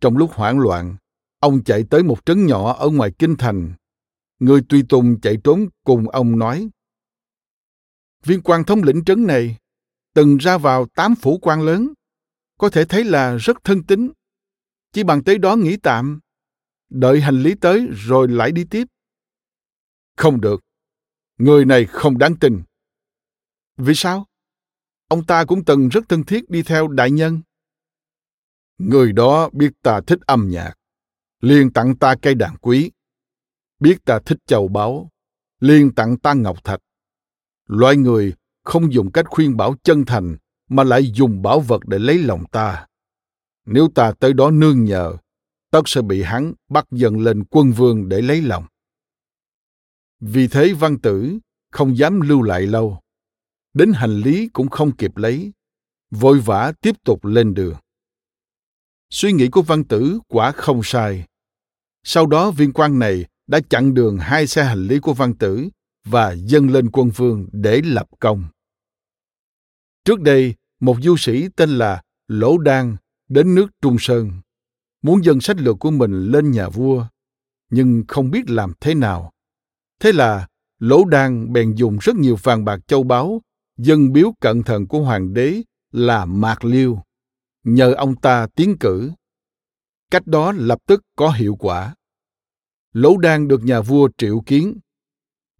Trong lúc hoảng loạn, Ông chạy tới một trấn nhỏ ở ngoài kinh thành. Người tùy tùng chạy trốn cùng ông nói. Viên quan thống lĩnh trấn này từng ra vào tám phủ quan lớn, có thể thấy là rất thân tín. Chỉ bằng tới đó nghỉ tạm, đợi hành lý tới rồi lại đi tiếp. Không được, người này không đáng tin. Vì sao? Ông ta cũng từng rất thân thiết đi theo đại nhân. Người đó biết ta thích âm nhạc liền tặng ta cây đàn quý. Biết ta thích châu báu, liền tặng ta ngọc thạch. Loại người không dùng cách khuyên bảo chân thành mà lại dùng bảo vật để lấy lòng ta. Nếu ta tới đó nương nhờ, tất sẽ bị hắn bắt dần lên quân vương để lấy lòng. Vì thế văn tử không dám lưu lại lâu. Đến hành lý cũng không kịp lấy, vội vã tiếp tục lên đường. Suy nghĩ của văn tử quả không sai. Sau đó viên quan này đã chặn đường hai xe hành lý của văn tử và dâng lên quân vương để lập công. Trước đây, một du sĩ tên là Lỗ Đan đến nước Trung Sơn, muốn dâng sách lược của mình lên nhà vua, nhưng không biết làm thế nào. Thế là Lỗ Đan bèn dùng rất nhiều vàng bạc châu báu, dân biếu cận thần của hoàng đế là Mạc Liêu, nhờ ông ta tiến cử cách đó lập tức có hiệu quả. Lỗ đan được nhà vua triệu kiến.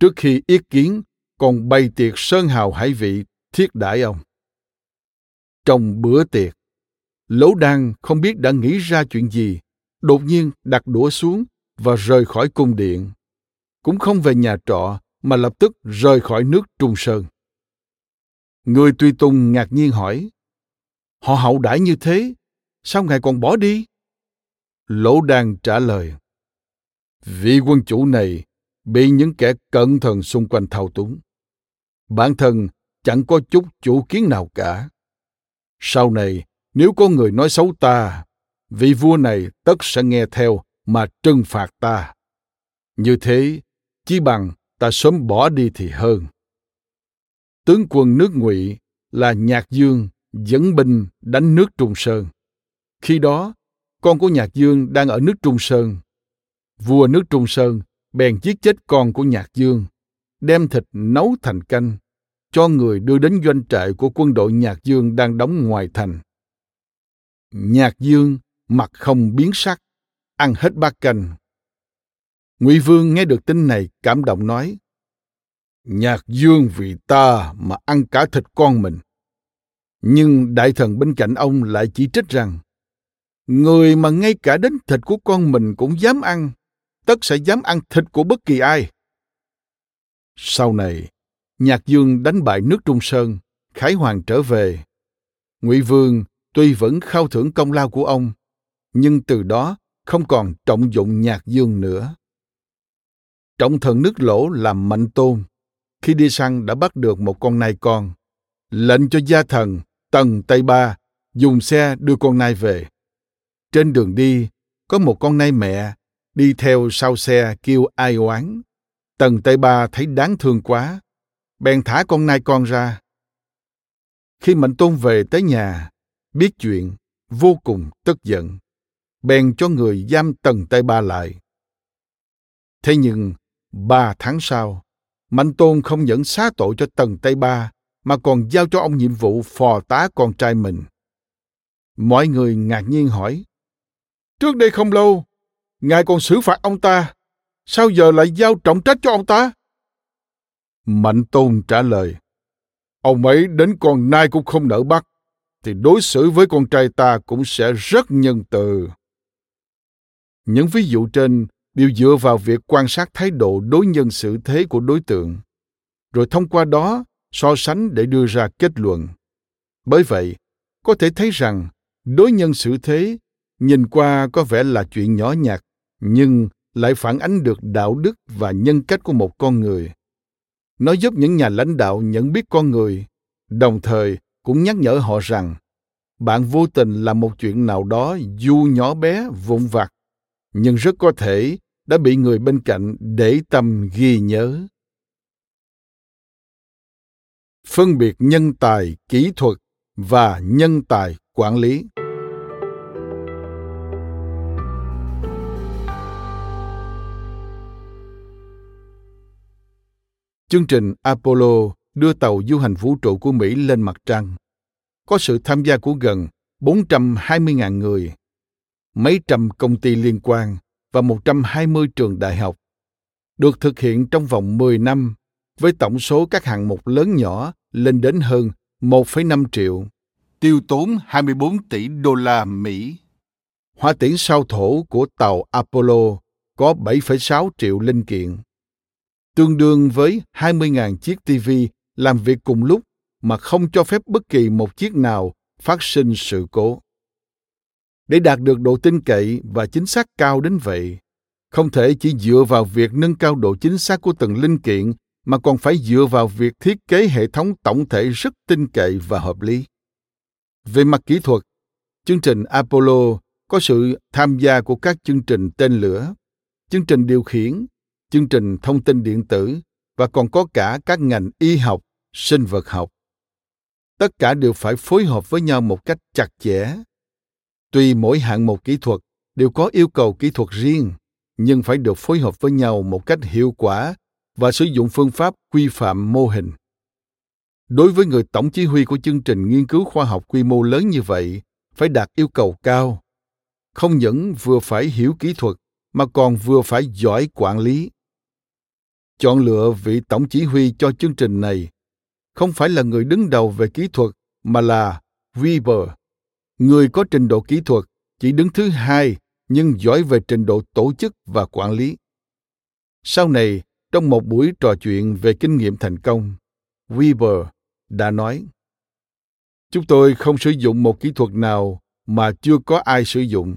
Trước khi yết kiến, còn bày tiệc sơn hào hải vị thiết đãi ông. Trong bữa tiệc, Lỗ đan không biết đã nghĩ ra chuyện gì, đột nhiên đặt đũa xuống và rời khỏi cung điện. Cũng không về nhà trọ mà lập tức rời khỏi nước Trung Sơn. Người tùy tùng ngạc nhiên hỏi, họ hậu đãi như thế, sao ngài còn bỏ đi? Lỗ Đan trả lời. vị quân chủ này bị những kẻ cẩn thận xung quanh thao túng. Bản thân chẳng có chút chủ kiến nào cả. Sau này, nếu có người nói xấu ta, vị vua này tất sẽ nghe theo mà trừng phạt ta. Như thế, chỉ bằng ta sớm bỏ đi thì hơn. Tướng quân nước Ngụy là Nhạc Dương dẫn binh đánh nước Trung Sơn. Khi đó, con của Nhạc Dương đang ở nước Trung Sơn. Vua nước Trung Sơn bèn giết chết con của Nhạc Dương, đem thịt nấu thành canh, cho người đưa đến doanh trại của quân đội Nhạc Dương đang đóng ngoài thành. Nhạc Dương mặt không biến sắc, ăn hết bát canh. Ngụy Vương nghe được tin này cảm động nói: Nhạc Dương vì ta mà ăn cả thịt con mình. Nhưng đại thần bên cạnh ông lại chỉ trích rằng người mà ngay cả đến thịt của con mình cũng dám ăn, tất sẽ dám ăn thịt của bất kỳ ai. Sau này, Nhạc Dương đánh bại nước Trung Sơn, Khải Hoàng trở về. Ngụy Vương tuy vẫn khao thưởng công lao của ông, nhưng từ đó không còn trọng dụng Nhạc Dương nữa. Trọng thần nước lỗ làm mạnh tôn, khi đi săn đã bắt được một con nai con, lệnh cho gia thần Tần Tây Ba dùng xe đưa con nai về. Trên đường đi, có một con nai mẹ đi theo sau xe kêu ai oán. Tần Tây Ba thấy đáng thương quá, bèn thả con nai con ra. Khi Mạnh Tôn về tới nhà, biết chuyện, vô cùng tức giận, bèn cho người giam Tần Tây Ba lại. Thế nhưng, ba tháng sau, Mạnh Tôn không những xá tội cho Tần Tây Ba, mà còn giao cho ông nhiệm vụ phò tá con trai mình. Mọi người ngạc nhiên hỏi, Trước đây không lâu, Ngài còn xử phạt ông ta, sao giờ lại giao trọng trách cho ông ta? Mạnh Tôn trả lời, Ông ấy đến con nai cũng không nỡ bắt, thì đối xử với con trai ta cũng sẽ rất nhân từ. Những ví dụ trên đều dựa vào việc quan sát thái độ đối nhân xử thế của đối tượng, rồi thông qua đó so sánh để đưa ra kết luận. Bởi vậy, có thể thấy rằng đối nhân xử thế nhìn qua có vẻ là chuyện nhỏ nhặt nhưng lại phản ánh được đạo đức và nhân cách của một con người. Nó giúp những nhà lãnh đạo nhận biết con người, đồng thời cũng nhắc nhở họ rằng, bạn vô tình làm một chuyện nào đó dù nhỏ bé, vụn vặt, nhưng rất có thể đã bị người bên cạnh để tâm ghi nhớ. Phân biệt nhân tài kỹ thuật và nhân tài quản lý chương trình apollo đưa tàu du hành vũ trụ của mỹ lên mặt trăng có sự tham gia của gần 420.000 người, mấy trăm công ty liên quan và 120 trường đại học. Được thực hiện trong vòng 10 năm với tổng số các hạng mục lớn nhỏ lên đến hơn 1,5 triệu, tiêu tốn 24 tỷ đô la Mỹ. Hỏa tiễn sao thổ của tàu Apollo có 7,6 triệu linh kiện, tương đương với 20.000 chiếc TV làm việc cùng lúc mà không cho phép bất kỳ một chiếc nào phát sinh sự cố. Để đạt được độ tin cậy và chính xác cao đến vậy, không thể chỉ dựa vào việc nâng cao độ chính xác của từng linh kiện mà còn phải dựa vào việc thiết kế hệ thống tổng thể rất tin cậy và hợp lý. Về mặt kỹ thuật, chương trình Apollo có sự tham gia của các chương trình tên lửa, chương trình điều khiển, chương trình thông tin điện tử và còn có cả các ngành y học, sinh vật học. Tất cả đều phải phối hợp với nhau một cách chặt chẽ. Tuy mỗi hạng mục kỹ thuật đều có yêu cầu kỹ thuật riêng, nhưng phải được phối hợp với nhau một cách hiệu quả và sử dụng phương pháp quy phạm mô hình. Đối với người tổng chỉ huy của chương trình nghiên cứu khoa học quy mô lớn như vậy, phải đạt yêu cầu cao. Không những vừa phải hiểu kỹ thuật mà còn vừa phải giỏi quản lý. Chọn lựa vị tổng chỉ huy cho chương trình này không phải là người đứng đầu về kỹ thuật mà là Weber, người có trình độ kỹ thuật chỉ đứng thứ hai nhưng giỏi về trình độ tổ chức và quản lý. Sau này, trong một buổi trò chuyện về kinh nghiệm thành công, Weber đã nói Chúng tôi không sử dụng một kỹ thuật nào mà chưa có ai sử dụng.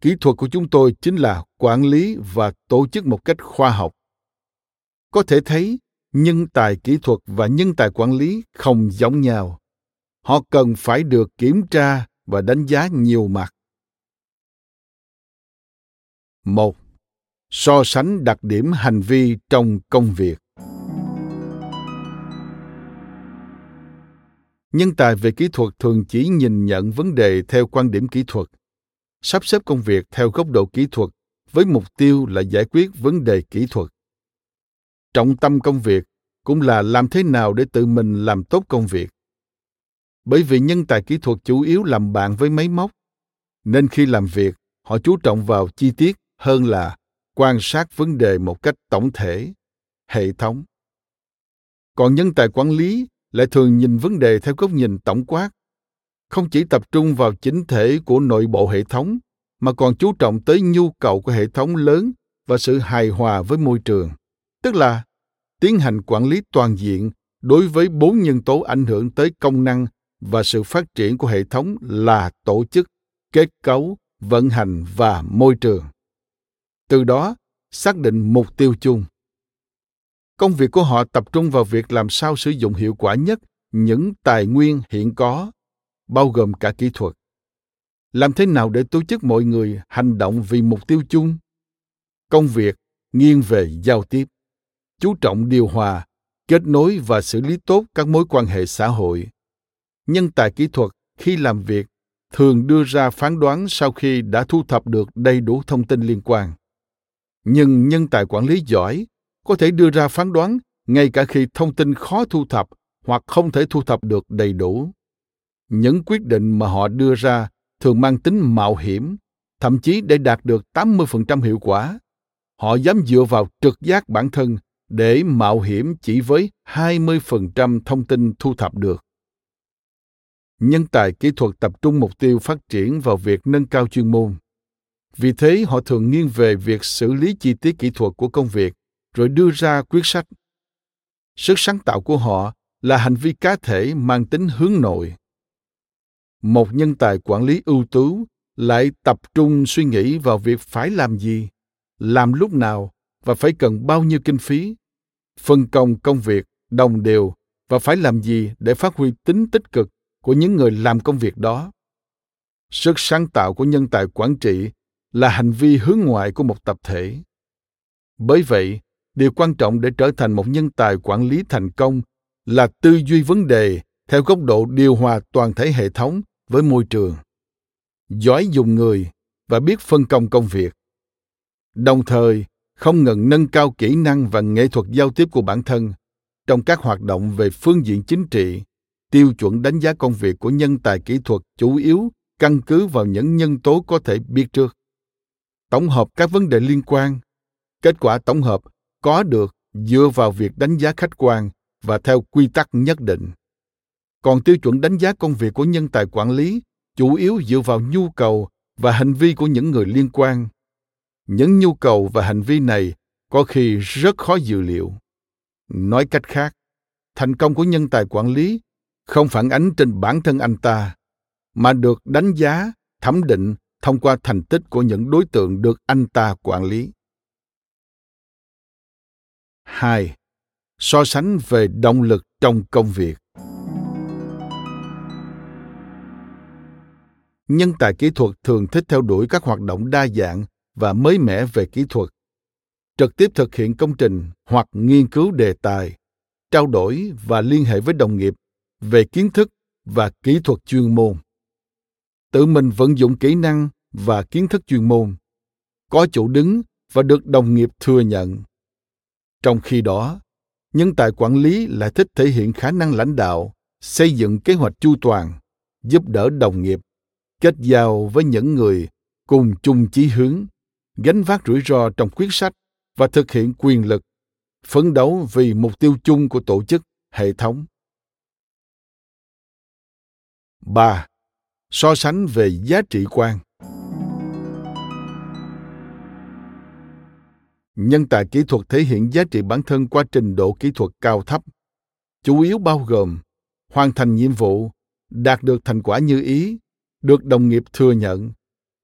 kỹ thuật của chúng tôi chính là quản lý và tổ chức một cách khoa học có thể thấy, nhân tài kỹ thuật và nhân tài quản lý không giống nhau. Họ cần phải được kiểm tra và đánh giá nhiều mặt. Một, so sánh đặc điểm hành vi trong công việc. Nhân tài về kỹ thuật thường chỉ nhìn nhận vấn đề theo quan điểm kỹ thuật, sắp xếp công việc theo góc độ kỹ thuật với mục tiêu là giải quyết vấn đề kỹ thuật trọng tâm công việc cũng là làm thế nào để tự mình làm tốt công việc. Bởi vì nhân tài kỹ thuật chủ yếu làm bạn với máy móc, nên khi làm việc, họ chú trọng vào chi tiết hơn là quan sát vấn đề một cách tổng thể, hệ thống. Còn nhân tài quản lý lại thường nhìn vấn đề theo góc nhìn tổng quát, không chỉ tập trung vào chính thể của nội bộ hệ thống, mà còn chú trọng tới nhu cầu của hệ thống lớn và sự hài hòa với môi trường tức là, tiến hành quản lý toàn diện đối với bốn nhân tố ảnh hưởng tới công năng và sự phát triển của hệ thống là tổ chức, kết cấu, vận hành và môi trường. Từ đó, xác định mục tiêu chung. Công việc của họ tập trung vào việc làm sao sử dụng hiệu quả nhất những tài nguyên hiện có, bao gồm cả kỹ thuật. Làm thế nào để tổ chức mọi người hành động vì mục tiêu chung? Công việc nghiêng về giao tiếp chú trọng điều hòa kết nối và xử lý tốt các mối quan hệ xã hội. Nhân tài kỹ thuật khi làm việc thường đưa ra phán đoán sau khi đã thu thập được đầy đủ thông tin liên quan. Nhưng nhân tài quản lý giỏi có thể đưa ra phán đoán ngay cả khi thông tin khó thu thập hoặc không thể thu thập được đầy đủ. Những quyết định mà họ đưa ra thường mang tính mạo hiểm, thậm chí để đạt được 80% hiệu quả. Họ dám dựa vào trực giác bản thân để mạo hiểm chỉ với 20% thông tin thu thập được. Nhân tài kỹ thuật tập trung mục tiêu phát triển vào việc nâng cao chuyên môn. Vì thế, họ thường nghiêng về việc xử lý chi tiết kỹ thuật của công việc, rồi đưa ra quyết sách. Sức sáng tạo của họ là hành vi cá thể mang tính hướng nội một nhân tài quản lý ưu tú lại tập trung suy nghĩ vào việc phải làm gì, làm lúc nào và phải cần bao nhiêu kinh phí phân công công việc, đồng đều, và phải làm gì để phát huy tính tích cực của những người làm công việc đó. Sức sáng tạo của nhân tài quản trị là hành vi hướng ngoại của một tập thể. Bởi vậy, điều quan trọng để trở thành một nhân tài quản lý thành công là tư duy vấn đề theo góc độ điều hòa toàn thể hệ thống với môi trường, giỏi dùng người và biết phân công công việc. Đồng thời không ngừng nâng cao kỹ năng và nghệ thuật giao tiếp của bản thân trong các hoạt động về phương diện chính trị, tiêu chuẩn đánh giá công việc của nhân tài kỹ thuật chủ yếu căn cứ vào những nhân tố có thể biết trước. Tổng hợp các vấn đề liên quan. Kết quả tổng hợp có được dựa vào việc đánh giá khách quan và theo quy tắc nhất định. Còn tiêu chuẩn đánh giá công việc của nhân tài quản lý chủ yếu dựa vào nhu cầu và hành vi của những người liên quan những nhu cầu và hành vi này có khi rất khó dự liệu nói cách khác, thành công của nhân tài quản lý không phản ánh trên bản thân anh ta, mà được đánh giá, thẩm định thông qua thành tích của những đối tượng được anh ta quản lý 2. So sánh về động lực trong công việc. nhân tài kỹ thuật thường thích theo đuổi các hoạt động đa dạng và mới mẻ về kỹ thuật. Trực tiếp thực hiện công trình hoặc nghiên cứu đề tài, trao đổi và liên hệ với đồng nghiệp về kiến thức và kỹ thuật chuyên môn. Tự mình vận dụng kỹ năng và kiến thức chuyên môn, có chỗ đứng và được đồng nghiệp thừa nhận. Trong khi đó nhân tài quản lý lại thích thể hiện khả năng lãnh đạo, xây dựng kế hoạch chu toàn, giúp đỡ đồng nghiệp, kết giao với những người cùng chung chí hướng gánh vác rủi ro trong quyết sách và thực hiện quyền lực phấn đấu vì mục tiêu chung của tổ chức hệ thống. 3. So sánh về giá trị quan. Nhân tài kỹ thuật thể hiện giá trị bản thân qua trình độ kỹ thuật cao thấp, chủ yếu bao gồm hoàn thành nhiệm vụ, đạt được thành quả như ý được đồng nghiệp thừa nhận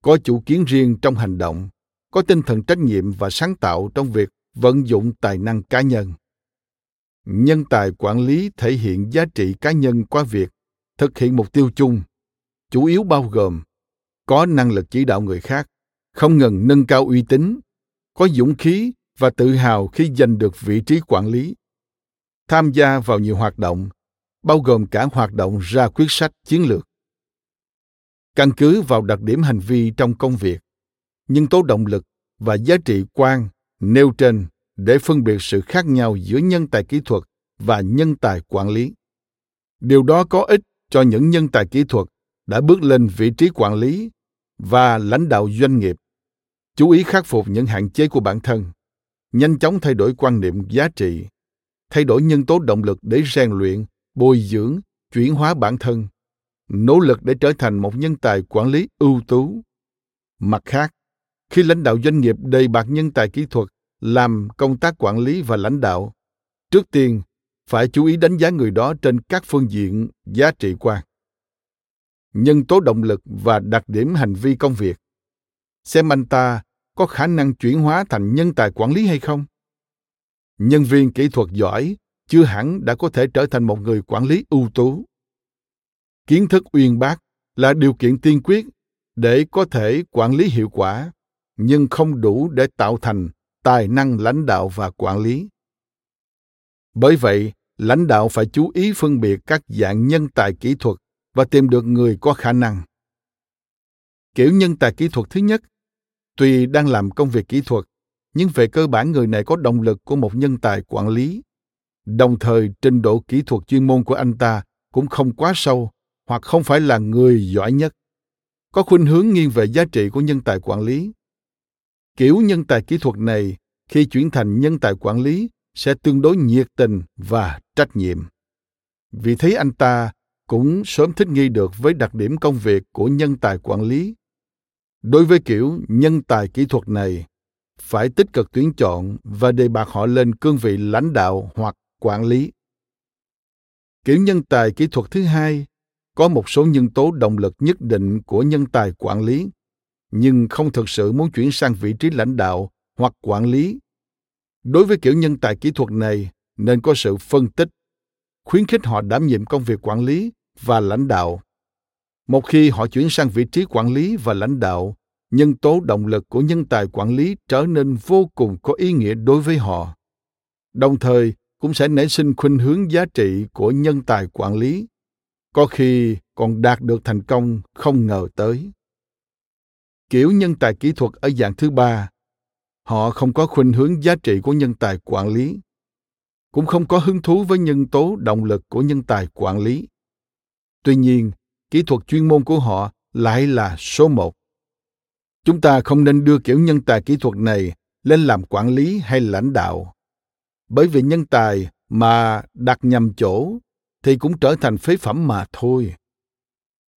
có chủ kiến riêng trong hành động có tinh thần trách nhiệm và sáng tạo trong việc vận dụng tài năng cá nhân. Nhân tài quản lý thể hiện giá trị cá nhân qua việc thực hiện mục tiêu chung, chủ yếu bao gồm có năng lực chỉ đạo người khác, không ngừng nâng cao uy tín, có dũng khí và tự hào khi giành được vị trí quản lý. Tham gia vào nhiều hoạt động, bao gồm cả hoạt động ra quyết sách chiến lược. Căn cứ vào đặc điểm hành vi trong công việc nhân tố động lực và giá trị quan nêu trên để phân biệt sự khác nhau giữa nhân tài kỹ thuật và nhân tài quản lý. Điều đó có ích cho những nhân tài kỹ thuật đã bước lên vị trí quản lý và lãnh đạo doanh nghiệp. Chú ý khắc phục những hạn chế của bản thân, nhanh chóng thay đổi quan niệm giá trị, thay đổi nhân tố động lực để rèn luyện, bồi dưỡng, chuyển hóa bản thân, nỗ lực để trở thành một nhân tài quản lý ưu tú. Mặt khác khi lãnh đạo doanh nghiệp đầy bạc nhân tài kỹ thuật, làm công tác quản lý và lãnh đạo. Trước tiên, phải chú ý đánh giá người đó trên các phương diện giá trị quan nhân tố động lực và đặc điểm hành vi công việc. Xem anh ta có khả năng chuyển hóa thành nhân tài quản lý hay không? Nhân viên kỹ thuật giỏi chưa hẳn đã có thể trở thành một người quản lý ưu tú. Kiến thức uyên bác là điều kiện tiên quyết để có thể quản lý hiệu quả nhưng không đủ để tạo thành tài năng lãnh đạo và quản lý. Bởi vậy, lãnh đạo phải chú ý phân biệt các dạng nhân tài kỹ thuật và tìm được người có khả năng. Kiểu nhân tài kỹ thuật thứ nhất tuy đang làm công việc kỹ thuật, nhưng về cơ bản người này có động lực của một nhân tài quản lý. Đồng thời, trình độ kỹ thuật chuyên môn của anh ta cũng không quá sâu hoặc không phải là người giỏi nhất. Có khuynh hướng nghiêng về giá trị của nhân tài quản lý kiểu nhân tài kỹ thuật này, khi chuyển thành nhân tài quản lý, sẽ tương đối nhiệt tình và trách nhiệm. Vì thế anh ta cũng sớm thích nghi được với đặc điểm công việc của nhân tài quản lý. Đối với kiểu nhân tài kỹ thuật này, phải tích cực tuyển chọn và đề bạt họ lên cương vị lãnh đạo hoặc quản lý. Kiểu nhân tài kỹ thuật thứ hai, có một số nhân tố động lực nhất định của nhân tài quản lý nhưng không thực sự muốn chuyển sang vị trí lãnh đạo hoặc quản lý. Đối với kiểu nhân tài kỹ thuật này, nên có sự phân tích, khuyến khích họ đảm nhiệm công việc quản lý và lãnh đạo. Một khi họ chuyển sang vị trí quản lý và lãnh đạo, nhân tố động lực của nhân tài quản lý trở nên vô cùng có ý nghĩa đối với họ. Đồng thời, cũng sẽ nảy sinh khuynh hướng giá trị của nhân tài quản lý. Có khi còn đạt được thành công không ngờ tới kiểu nhân tài kỹ thuật ở dạng thứ ba. Họ không có khuynh hướng giá trị của nhân tài quản lý. Cũng không có hứng thú với nhân tố động lực của nhân tài quản lý. Tuy nhiên, kỹ thuật chuyên môn của họ lại là số một. Chúng ta không nên đưa kiểu nhân tài kỹ thuật này lên làm quản lý hay lãnh đạo. Bởi vì nhân tài mà đặt nhầm chỗ thì cũng trở thành phế phẩm mà thôi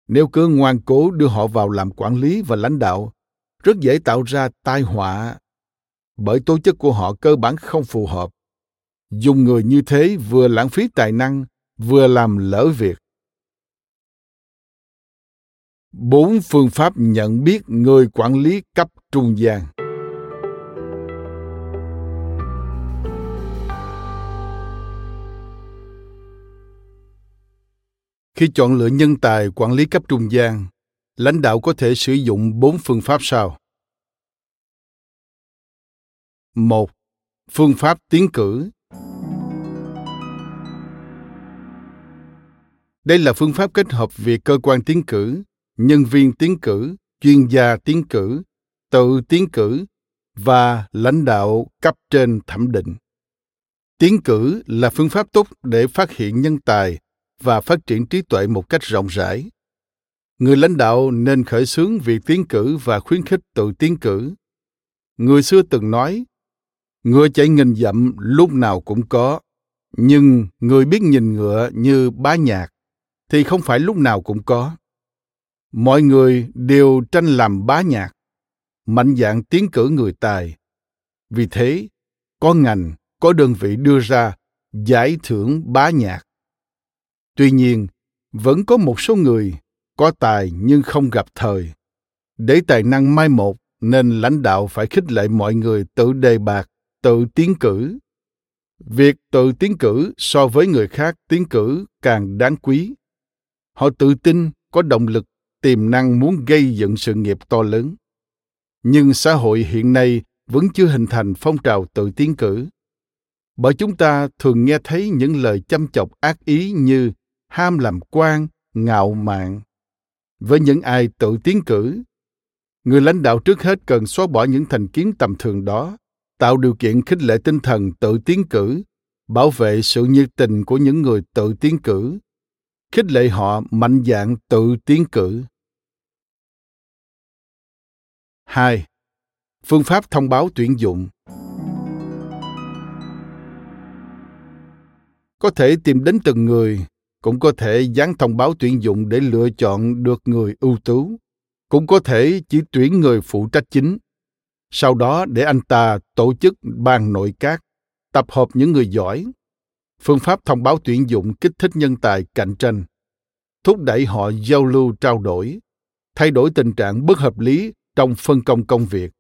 nếu cứ ngoan cố đưa họ vào làm quản lý và lãnh đạo, rất dễ tạo ra tai họa. Bởi tố chất của họ cơ bản không phù hợp. Dùng người như thế vừa lãng phí tài năng, vừa làm lỡ việc. Bốn phương pháp nhận biết người quản lý cấp trung gian. Khi chọn lựa nhân tài quản lý cấp trung gian, lãnh đạo có thể sử dụng bốn phương pháp sau. một Phương pháp tiến cử Đây là phương pháp kết hợp việc cơ quan tiến cử, nhân viên tiến cử, chuyên gia tiến cử, tự tiến cử và lãnh đạo cấp trên thẩm định. Tiến cử là phương pháp tốt để phát hiện nhân tài và phát triển trí tuệ một cách rộng rãi. Người lãnh đạo nên khởi xướng việc tiến cử và khuyến khích tự tiến cử. Người xưa từng nói, ngựa chạy nghìn dặm lúc nào cũng có, nhưng người biết nhìn ngựa như bá nhạc thì không phải lúc nào cũng có. Mọi người đều tranh làm bá nhạc, mạnh dạng tiến cử người tài. Vì thế, có ngành, có đơn vị đưa ra giải thưởng bá nhạc tuy nhiên vẫn có một số người có tài nhưng không gặp thời Để tài năng mai một, nên lãnh đạo phải khích lệ mọi người tự đề bạt, tự tiến cử. Việc tự tiến cử so với người khác tiến cử càng đáng quý. Họ tự tin, có động lực, tiềm năng muốn gây dựng sự nghiệp to lớn. Nhưng xã hội hiện nay vẫn chưa hình thành phong trào tự tiến cử. Bởi chúng ta thường nghe thấy những lời chăm chọc ác ý như ham làm quan, ngạo mạn. Với những ai tự tiến cử, người lãnh đạo trước hết cần xóa bỏ những thành kiến tầm thường đó, tạo điều kiện khích lệ tinh thần tự tiến cử, bảo vệ sự nhiệt tình của những người tự tiến cử, khích lệ họ mạnh dạn tự tiến cử. 2. Phương pháp thông báo tuyển dụng Có thể tìm đến từng người cũng có thể dán thông báo tuyển dụng để lựa chọn được người ưu tú. Cũng có thể chỉ tuyển người phụ trách chính. Sau đó để anh ta tổ chức ban nội các, tập hợp những người giỏi. Phương pháp thông báo tuyển dụng kích thích nhân tài cạnh tranh, thúc đẩy họ giao lưu trao đổi, thay đổi tình trạng bất hợp lý trong phân công công việc.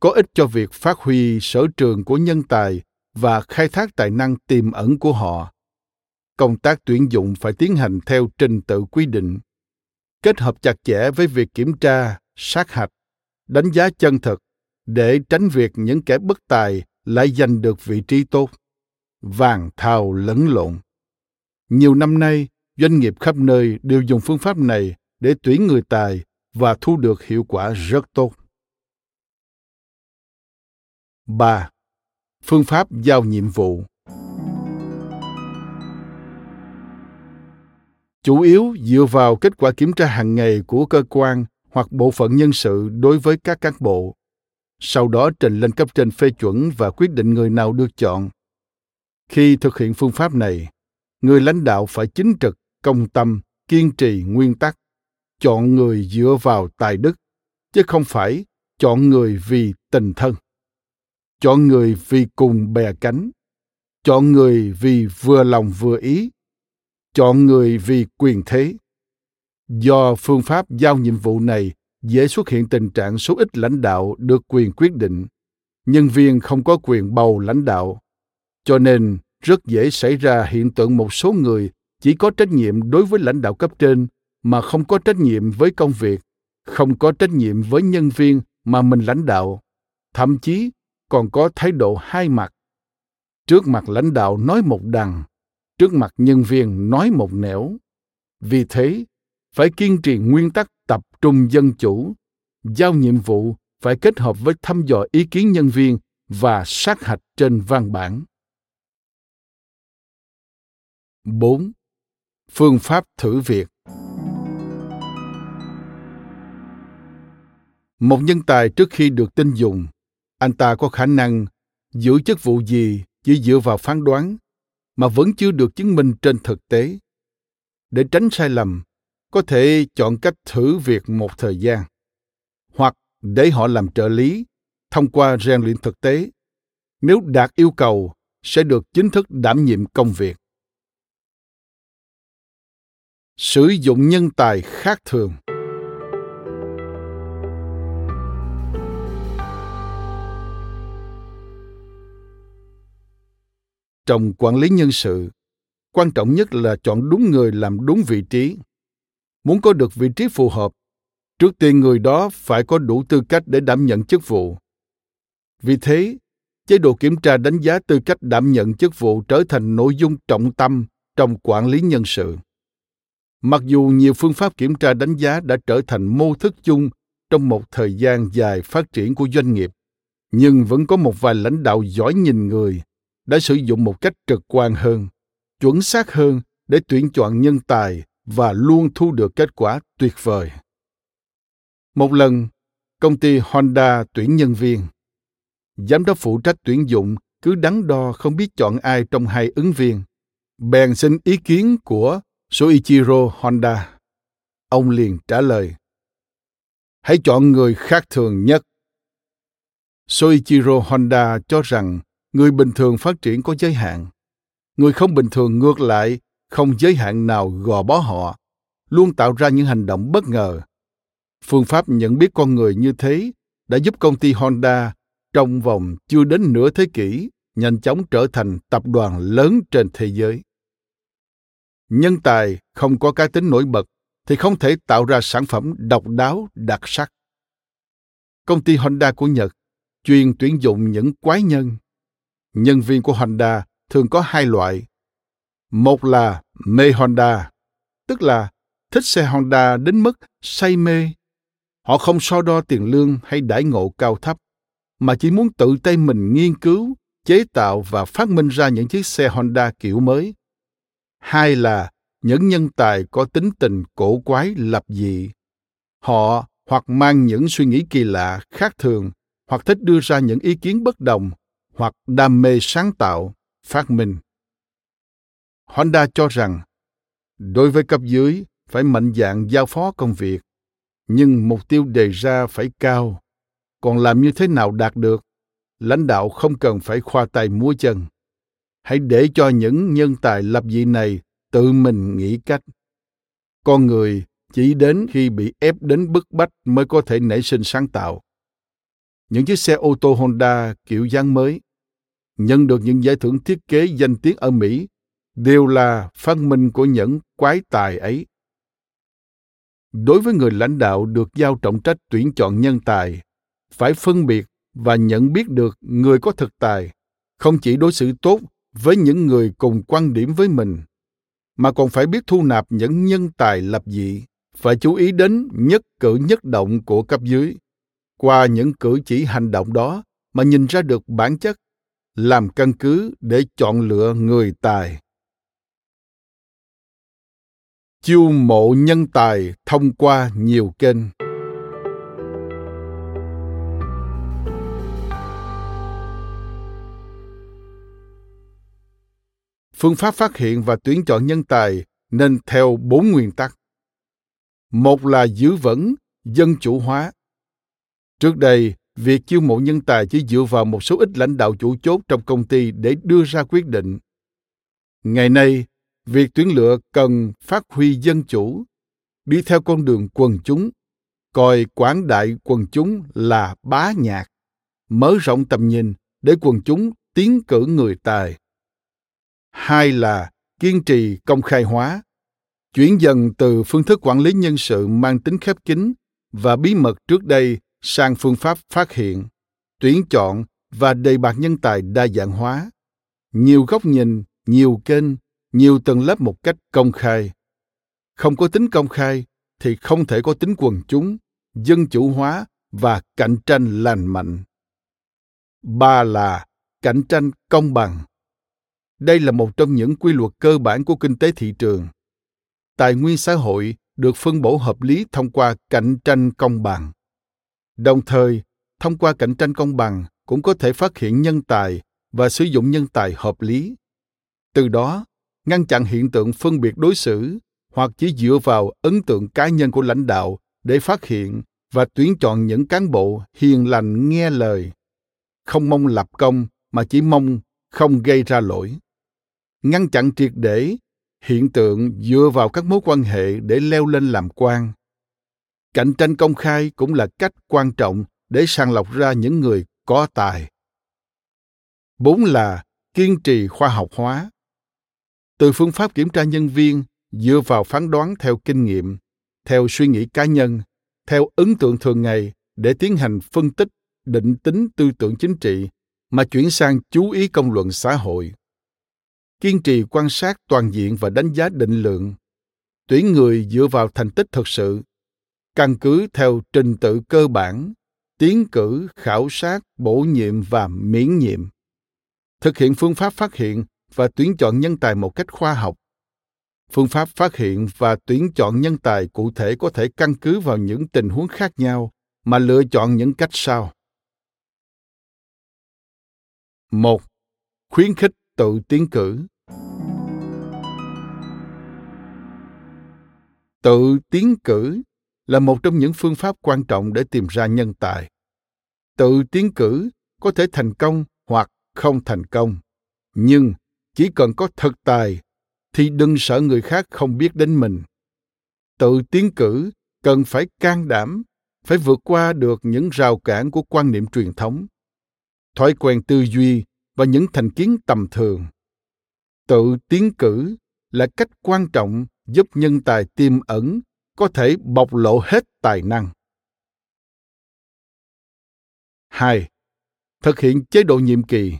Có ích cho việc phát huy sở trường của nhân tài và khai thác tài năng tiềm ẩn của họ công tác tuyển dụng phải tiến hành theo trình tự quy định, kết hợp chặt chẽ với việc kiểm tra, sát hạch, đánh giá chân thực để tránh việc những kẻ bất tài lại giành được vị trí tốt vàng thao lẫn lộn nhiều năm nay, doanh nghiệp khắp nơi đều dùng phương pháp này để tuyển người tài và thu được hiệu quả rất tốt. 3. Phương pháp giao nhiệm vụ chủ yếu dựa vào kết quả kiểm tra hàng ngày của cơ quan hoặc bộ phận nhân sự đối với các cán bộ. Sau đó trình lên cấp trên phê chuẩn và quyết định người nào được chọn. Khi thực hiện phương pháp này, người lãnh đạo phải chính trực, công tâm, kiên trì nguyên tắc. Chọn người dựa vào tài đức, chứ không phải chọn người vì tình thân. Chọn người vì cùng bè cánh. Chọn người vì vừa lòng vừa ý chọn người vì quyền thế. Do phương pháp giao nhiệm vụ này dễ xuất hiện tình trạng số ít lãnh đạo được quyền quyết định, nhân viên không có quyền bầu lãnh đạo. Cho nên, rất dễ xảy ra hiện tượng một số người chỉ có trách nhiệm đối với lãnh đạo cấp trên mà không có trách nhiệm với công việc, không có trách nhiệm với nhân viên mà mình lãnh đạo. Thậm chí còn có thái độ hai mặt. Trước mặt lãnh đạo nói một đằng trước mặt nhân viên nói một nẻo vì thế phải kiên trì nguyên tắc tập trung dân chủ giao nhiệm vụ phải kết hợp với thăm dò ý kiến nhân viên và sát hạch trên văn bản. 4. Phương pháp thử việc Một nhân tài trước khi được tin dùng, anh ta có khả năng giữ chức vụ gì chỉ dựa vào phán đoán mà vẫn chưa được chứng minh trên thực tế. Để tránh sai lầm, có thể chọn cách thử việc một thời gian, hoặc để họ làm trợ lý thông qua rèn luyện thực tế. Nếu đạt yêu cầu, sẽ được chính thức đảm nhiệm công việc. Sử dụng nhân tài khác thường trong quản lý nhân sự. Quan trọng nhất là chọn đúng người làm đúng vị trí. Muốn có được vị trí phù hợp, trước tiên người đó phải có đủ tư cách để đảm nhận chức vụ. Vì thế, chế độ kiểm tra đánh giá tư cách đảm nhận chức vụ trở thành nội dung trọng tâm trong quản lý nhân sự. Mặc dù nhiều phương pháp kiểm tra đánh giá đã trở thành mô thức chung trong một thời gian dài phát triển của doanh nghiệp, nhưng vẫn có một vài lãnh đạo giỏi nhìn người đã sử dụng một cách trực quan hơn, chuẩn xác hơn để tuyển chọn nhân tài và luôn thu được kết quả tuyệt vời. Một lần, công ty honda tuyển nhân viên. Giám đốc phụ trách tuyển dụng cứ đắn đo không biết chọn ai trong hai ứng viên, bèn xin ý kiến của soichiro honda. Ông liền trả lời, hãy chọn người khác thường nhất. Soichiro honda cho rằng người bình thường phát triển có giới hạn người không bình thường ngược lại, không giới hạn nào gò bó họ, luôn tạo ra những hành động bất ngờ Phương pháp nhận biết con người như thế đã giúp công ty Honda trong vòng chưa đến nửa thế kỷ nhanh chóng trở thành tập đoàn lớn trên thế giới. Nhân tài không có cá tính nổi bật thì không thể tạo ra sản phẩm độc đáo, đặc sắc. Công ty Honda của Nhật chuyên tuyển dụng những quái nhân. Nhân viên của Honda thường có hai loại. Một là mê Honda, tức là thích xe Honda đến mức say mê. Họ không so đo tiền lương hay đãi ngộ cao thấp, mà chỉ muốn tự tay mình nghiên cứu, chế tạo và phát minh ra những chiếc xe Honda kiểu mới. Hai là những nhân tài có tính tình cổ quái lập dị. Họ hoặc mang những suy nghĩ kỳ lạ, khác thường, hoặc thích đưa ra những ý kiến bất đồng, hoặc đam mê sáng tạo, phát minh. Honda cho rằng, đối với cấp dưới, phải mạnh dạn giao phó công việc, nhưng mục tiêu đề ra phải cao. Còn làm như thế nào đạt được? Lãnh đạo không cần phải khoa tay múa chân. Hãy để cho những nhân tài lập dị này tự mình nghĩ cách. Con người chỉ đến khi bị ép đến bức bách mới có thể nảy sinh sáng tạo. Những chiếc xe ô tô Honda kiểu dáng mới nhận được những giải thưởng thiết kế danh tiếng ở Mỹ đều là phát minh của những quái tài ấy. Đối với người lãnh đạo được giao trọng trách tuyển chọn nhân tài, phải phân biệt và nhận biết được người có thực tài, không chỉ đối xử tốt với những người cùng quan điểm với mình, mà còn phải biết thu nạp những nhân tài lập dị, phải chú ý đến nhất cử nhất động của cấp dưới. Qua những cử chỉ hành động đó mà nhìn ra được bản chất, làm căn cứ để chọn lựa người tài. Chiêu mộ nhân tài thông qua nhiều kênh. phương pháp phát hiện và tuyển chọn nhân tài nên theo bốn nguyên tắc. Một là giữ vững, dân chủ hóa. Trước đây, việc chiêu mộ nhân tài chỉ dựa vào một số ít lãnh đạo chủ chốt trong công ty để đưa ra quyết định. Ngày nay, việc tuyển lựa cần phát huy dân chủ, đi theo con đường quần chúng, coi quảng đại quần chúng là bá nhạc, mở rộng tầm nhìn để quần chúng tiến cử người tài hai là kiên trì công khai hóa chuyển dần từ phương thức quản lý nhân sự mang tính khép kín và bí mật trước đây sang phương pháp phát hiện, tuyển chọn và đề bạt nhân tài đa dạng hóa. Nhiều góc nhìn, nhiều kênh, nhiều tầng lớp một cách công khai. Không có tính công khai thì không thể có tính quần chúng, dân chủ hóa và cạnh tranh lành mạnh. Ba là cạnh tranh công bằng. Đây là một trong những quy luật cơ bản của kinh tế thị trường. Tài nguyên xã hội được phân bổ hợp lý thông qua cạnh tranh công bằng đồng thời, thông qua cạnh tranh công bằng cũng có thể phát hiện nhân tài và sử dụng nhân tài hợp lý. Từ đó, ngăn chặn hiện tượng phân biệt đối xử hoặc chỉ dựa vào ấn tượng cá nhân của lãnh đạo để phát hiện và tuyển chọn những cán bộ hiền lành nghe lời. Không mong lập công mà chỉ mong không gây ra lỗi. Ngăn chặn triệt để hiện tượng dựa vào các mối quan hệ để leo lên làm quan cạnh tranh công khai cũng là cách quan trọng để sàng lọc ra những người có tài. Bốn là kiên trì khoa học hóa. Từ phương pháp kiểm tra nhân viên, dựa vào phán đoán theo kinh nghiệm, theo suy nghĩ cá nhân, theo ấn tượng thường ngày để tiến hành phân tích, định tính tư tưởng chính trị mà chuyển sang chú ý công luận xã hội. Kiên trì quan sát toàn diện và đánh giá định lượng. Tuyển người dựa vào thành tích thực sự căn cứ theo trình tự cơ bản, tiến cử, khảo sát, bổ nhiệm và miễn nhiệm. Thực hiện phương pháp phát hiện và tuyển chọn nhân tài một cách khoa học. Phương pháp phát hiện và tuyển chọn nhân tài cụ thể có thể căn cứ vào những tình huống khác nhau, mà lựa chọn những cách sau. Một, khuyến khích tự tiến cử. Tự tiến cử là một trong những phương pháp quan trọng để tìm ra nhân tài. Tự tiến cử có thể thành công hoặc không thành công. Nhưng chỉ cần có thực tài thì đừng sợ người khác không biết đến mình. Tự tiến cử cần phải can đảm, phải vượt qua được những rào cản của quan niệm truyền thống, thói quen tư duy và những thành kiến tầm thường. Tự tiến cử là cách quan trọng giúp nhân tài tiềm ẩn có thể bộc lộ hết tài năng. 2. Thực hiện chế độ nhiệm kỳ.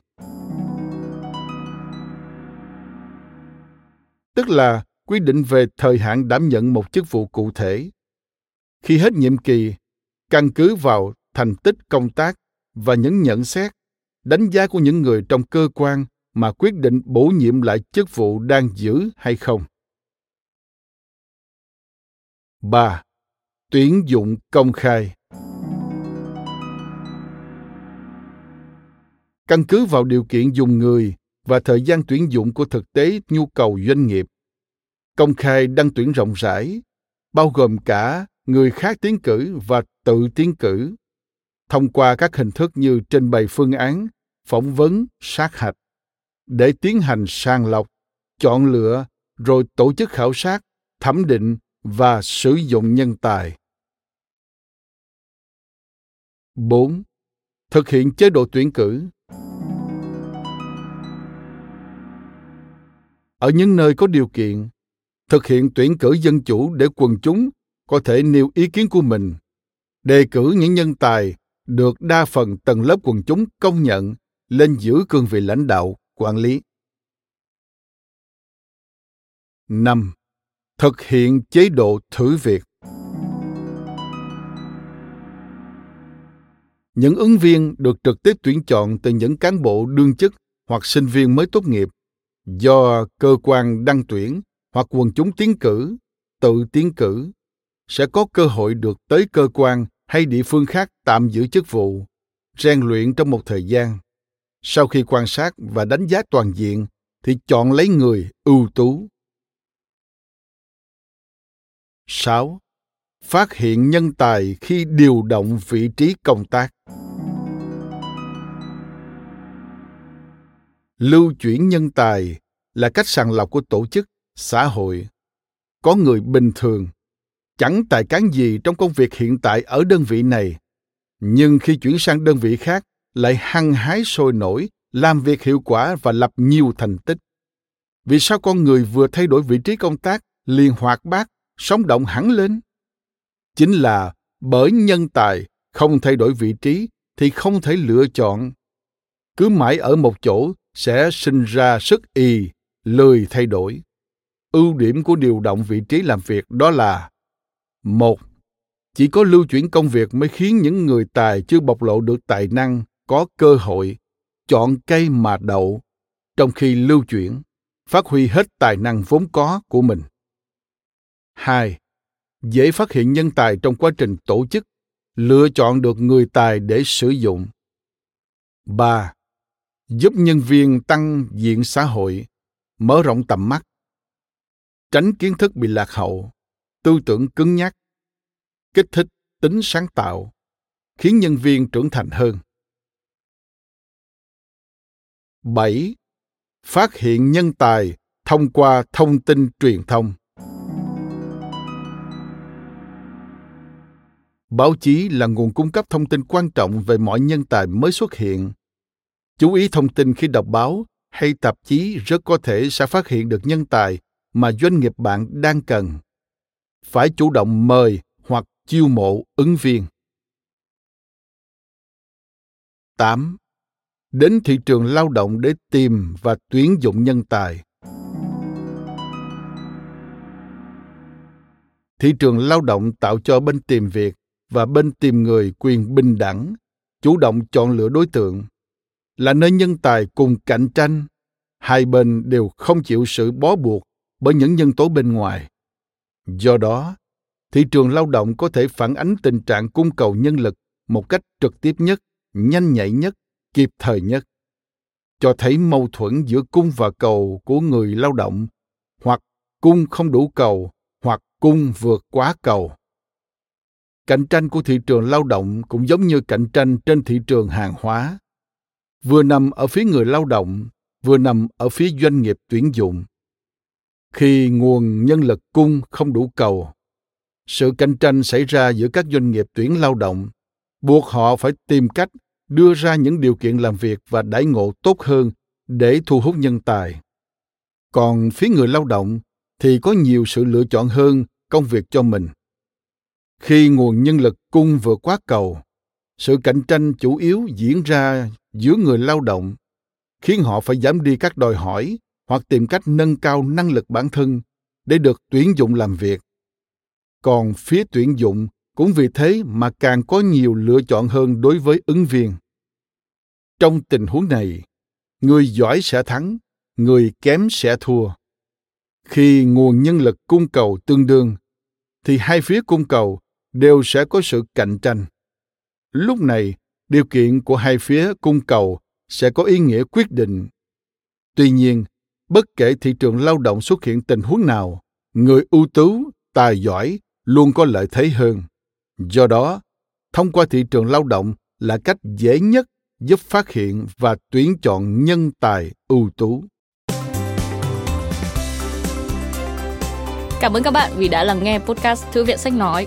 Tức là quy định về thời hạn đảm nhận một chức vụ cụ thể. Khi hết nhiệm kỳ, căn cứ vào thành tích công tác và những nhận xét, đánh giá của những người trong cơ quan mà quyết định bổ nhiệm lại chức vụ đang giữ hay không. 3. Tuyển dụng công khai. Căn cứ vào điều kiện dùng người và thời gian tuyển dụng của thực tế nhu cầu doanh nghiệp, công khai đăng tuyển rộng rãi, bao gồm cả người khác tiến cử và tự tiến cử, thông qua các hình thức như trình bày phương án, phỏng vấn, sát hạch, để tiến hành sàng lọc, chọn lựa rồi tổ chức khảo sát, thẩm định và sử dụng nhân tài. 4. Thực hiện chế độ tuyển cử. Ở những nơi có điều kiện, thực hiện tuyển cử dân chủ để quần chúng có thể nêu ý kiến của mình, đề cử những nhân tài được đa phần tầng lớp quần chúng công nhận lên giữ cương vị lãnh đạo, quản lý. 5 thực hiện chế độ thử việc. Những ứng viên được trực tiếp tuyển chọn từ những cán bộ đương chức hoặc sinh viên mới tốt nghiệp do cơ quan đăng tuyển hoặc quần chúng tiến cử, tự tiến cử, sẽ có cơ hội được tới cơ quan hay địa phương khác tạm giữ chức vụ, rèn luyện trong một thời gian. Sau khi quan sát và đánh giá toàn diện thì chọn lấy người ưu tú. 6. Phát hiện nhân tài khi điều động vị trí công tác. Lưu chuyển nhân tài là cách sàng lọc của tổ chức, xã hội. Có người bình thường, chẳng tài cán gì trong công việc hiện tại ở đơn vị này, nhưng khi chuyển sang đơn vị khác lại hăng hái sôi nổi, làm việc hiệu quả và lập nhiều thành tích. Vì sao con người vừa thay đổi vị trí công tác liền hoạt bát sống động hẳn lên. Chính là bởi nhân tài không thay đổi vị trí thì không thể lựa chọn. Cứ mãi ở một chỗ sẽ sinh ra sức y, lười thay đổi. Ưu điểm của điều động vị trí làm việc đó là, một, chỉ có lưu chuyển công việc mới khiến những người tài chưa bộc lộ được tài năng có cơ hội chọn cây mà đậu trong khi lưu chuyển, phát huy hết tài năng vốn có của mình. 2. Dễ phát hiện nhân tài trong quá trình tổ chức, lựa chọn được người tài để sử dụng. 3. Giúp nhân viên tăng diện xã hội, mở rộng tầm mắt, tránh kiến thức bị lạc hậu, tư tưởng cứng nhắc, kích thích tính sáng tạo, khiến nhân viên trưởng thành hơn. 7. Phát hiện nhân tài thông qua thông tin truyền thông. Báo chí là nguồn cung cấp thông tin quan trọng về mọi nhân tài mới xuất hiện chú ý thông tin khi đọc báo hay tạp chí rất có thể sẽ phát hiện được nhân tài mà doanh nghiệp bạn đang cần phải chủ động mời hoặc chiêu mộ ứng viên 8. Đến thị trường lao động để tìm và tuyển dụng nhân tài. Thị trường lao động tạo cho bên tìm việc và bên tìm người quyền bình đẳng, chủ động chọn lựa đối tượng, là nơi nhân tài cùng cạnh tranh. Hai bên đều không chịu sự bó buộc bởi những nhân tố bên ngoài. Do đó, thị trường lao động có thể phản ánh tình trạng cung cầu nhân lực một cách trực tiếp nhất, nhanh nhạy nhất, kịp thời nhất. Cho thấy mâu thuẫn giữa cung và cầu của người lao động, hoặc cung không đủ cầu, hoặc cung vượt quá cầu cạnh tranh của thị trường lao động cũng giống như cạnh tranh trên thị trường hàng hóa. Vừa nằm ở phía người lao động, vừa nằm ở phía doanh nghiệp tuyển dụng. Khi nguồn nhân lực cung không đủ cầu, sự cạnh tranh xảy ra giữa các doanh nghiệp tuyển lao động. Buộc họ phải tìm cách đưa ra những điều kiện làm việc và đãi ngộ tốt hơn để thu hút nhân tài. Còn phía người lao động thì có nhiều sự lựa chọn hơn công việc cho mình khi nguồn nhân lực cung vượt quá cầu, sự cạnh tranh chủ yếu diễn ra giữa người lao động, khiến họ phải giảm đi các đòi hỏi hoặc tìm cách nâng cao năng lực bản thân để được tuyển dụng làm việc. Còn phía tuyển dụng cũng vì thế mà càng có nhiều lựa chọn hơn đối với ứng viên. Trong tình huống này, người giỏi sẽ thắng, người kém sẽ thua. Khi nguồn nhân lực cung cầu tương đương, thì hai phía cung cầu đều sẽ có sự cạnh tranh. Lúc này, điều kiện của hai phía cung cầu sẽ có ý nghĩa quyết định. Tuy nhiên, bất kể thị trường lao động xuất hiện tình huống nào, người ưu tú, tài giỏi luôn có lợi thế hơn. Do đó, thông qua thị trường lao động là cách dễ nhất giúp phát hiện và tuyển chọn nhân tài ưu tú. Cảm ơn các bạn vì đã lắng nghe podcast Thư viện Sách Nói.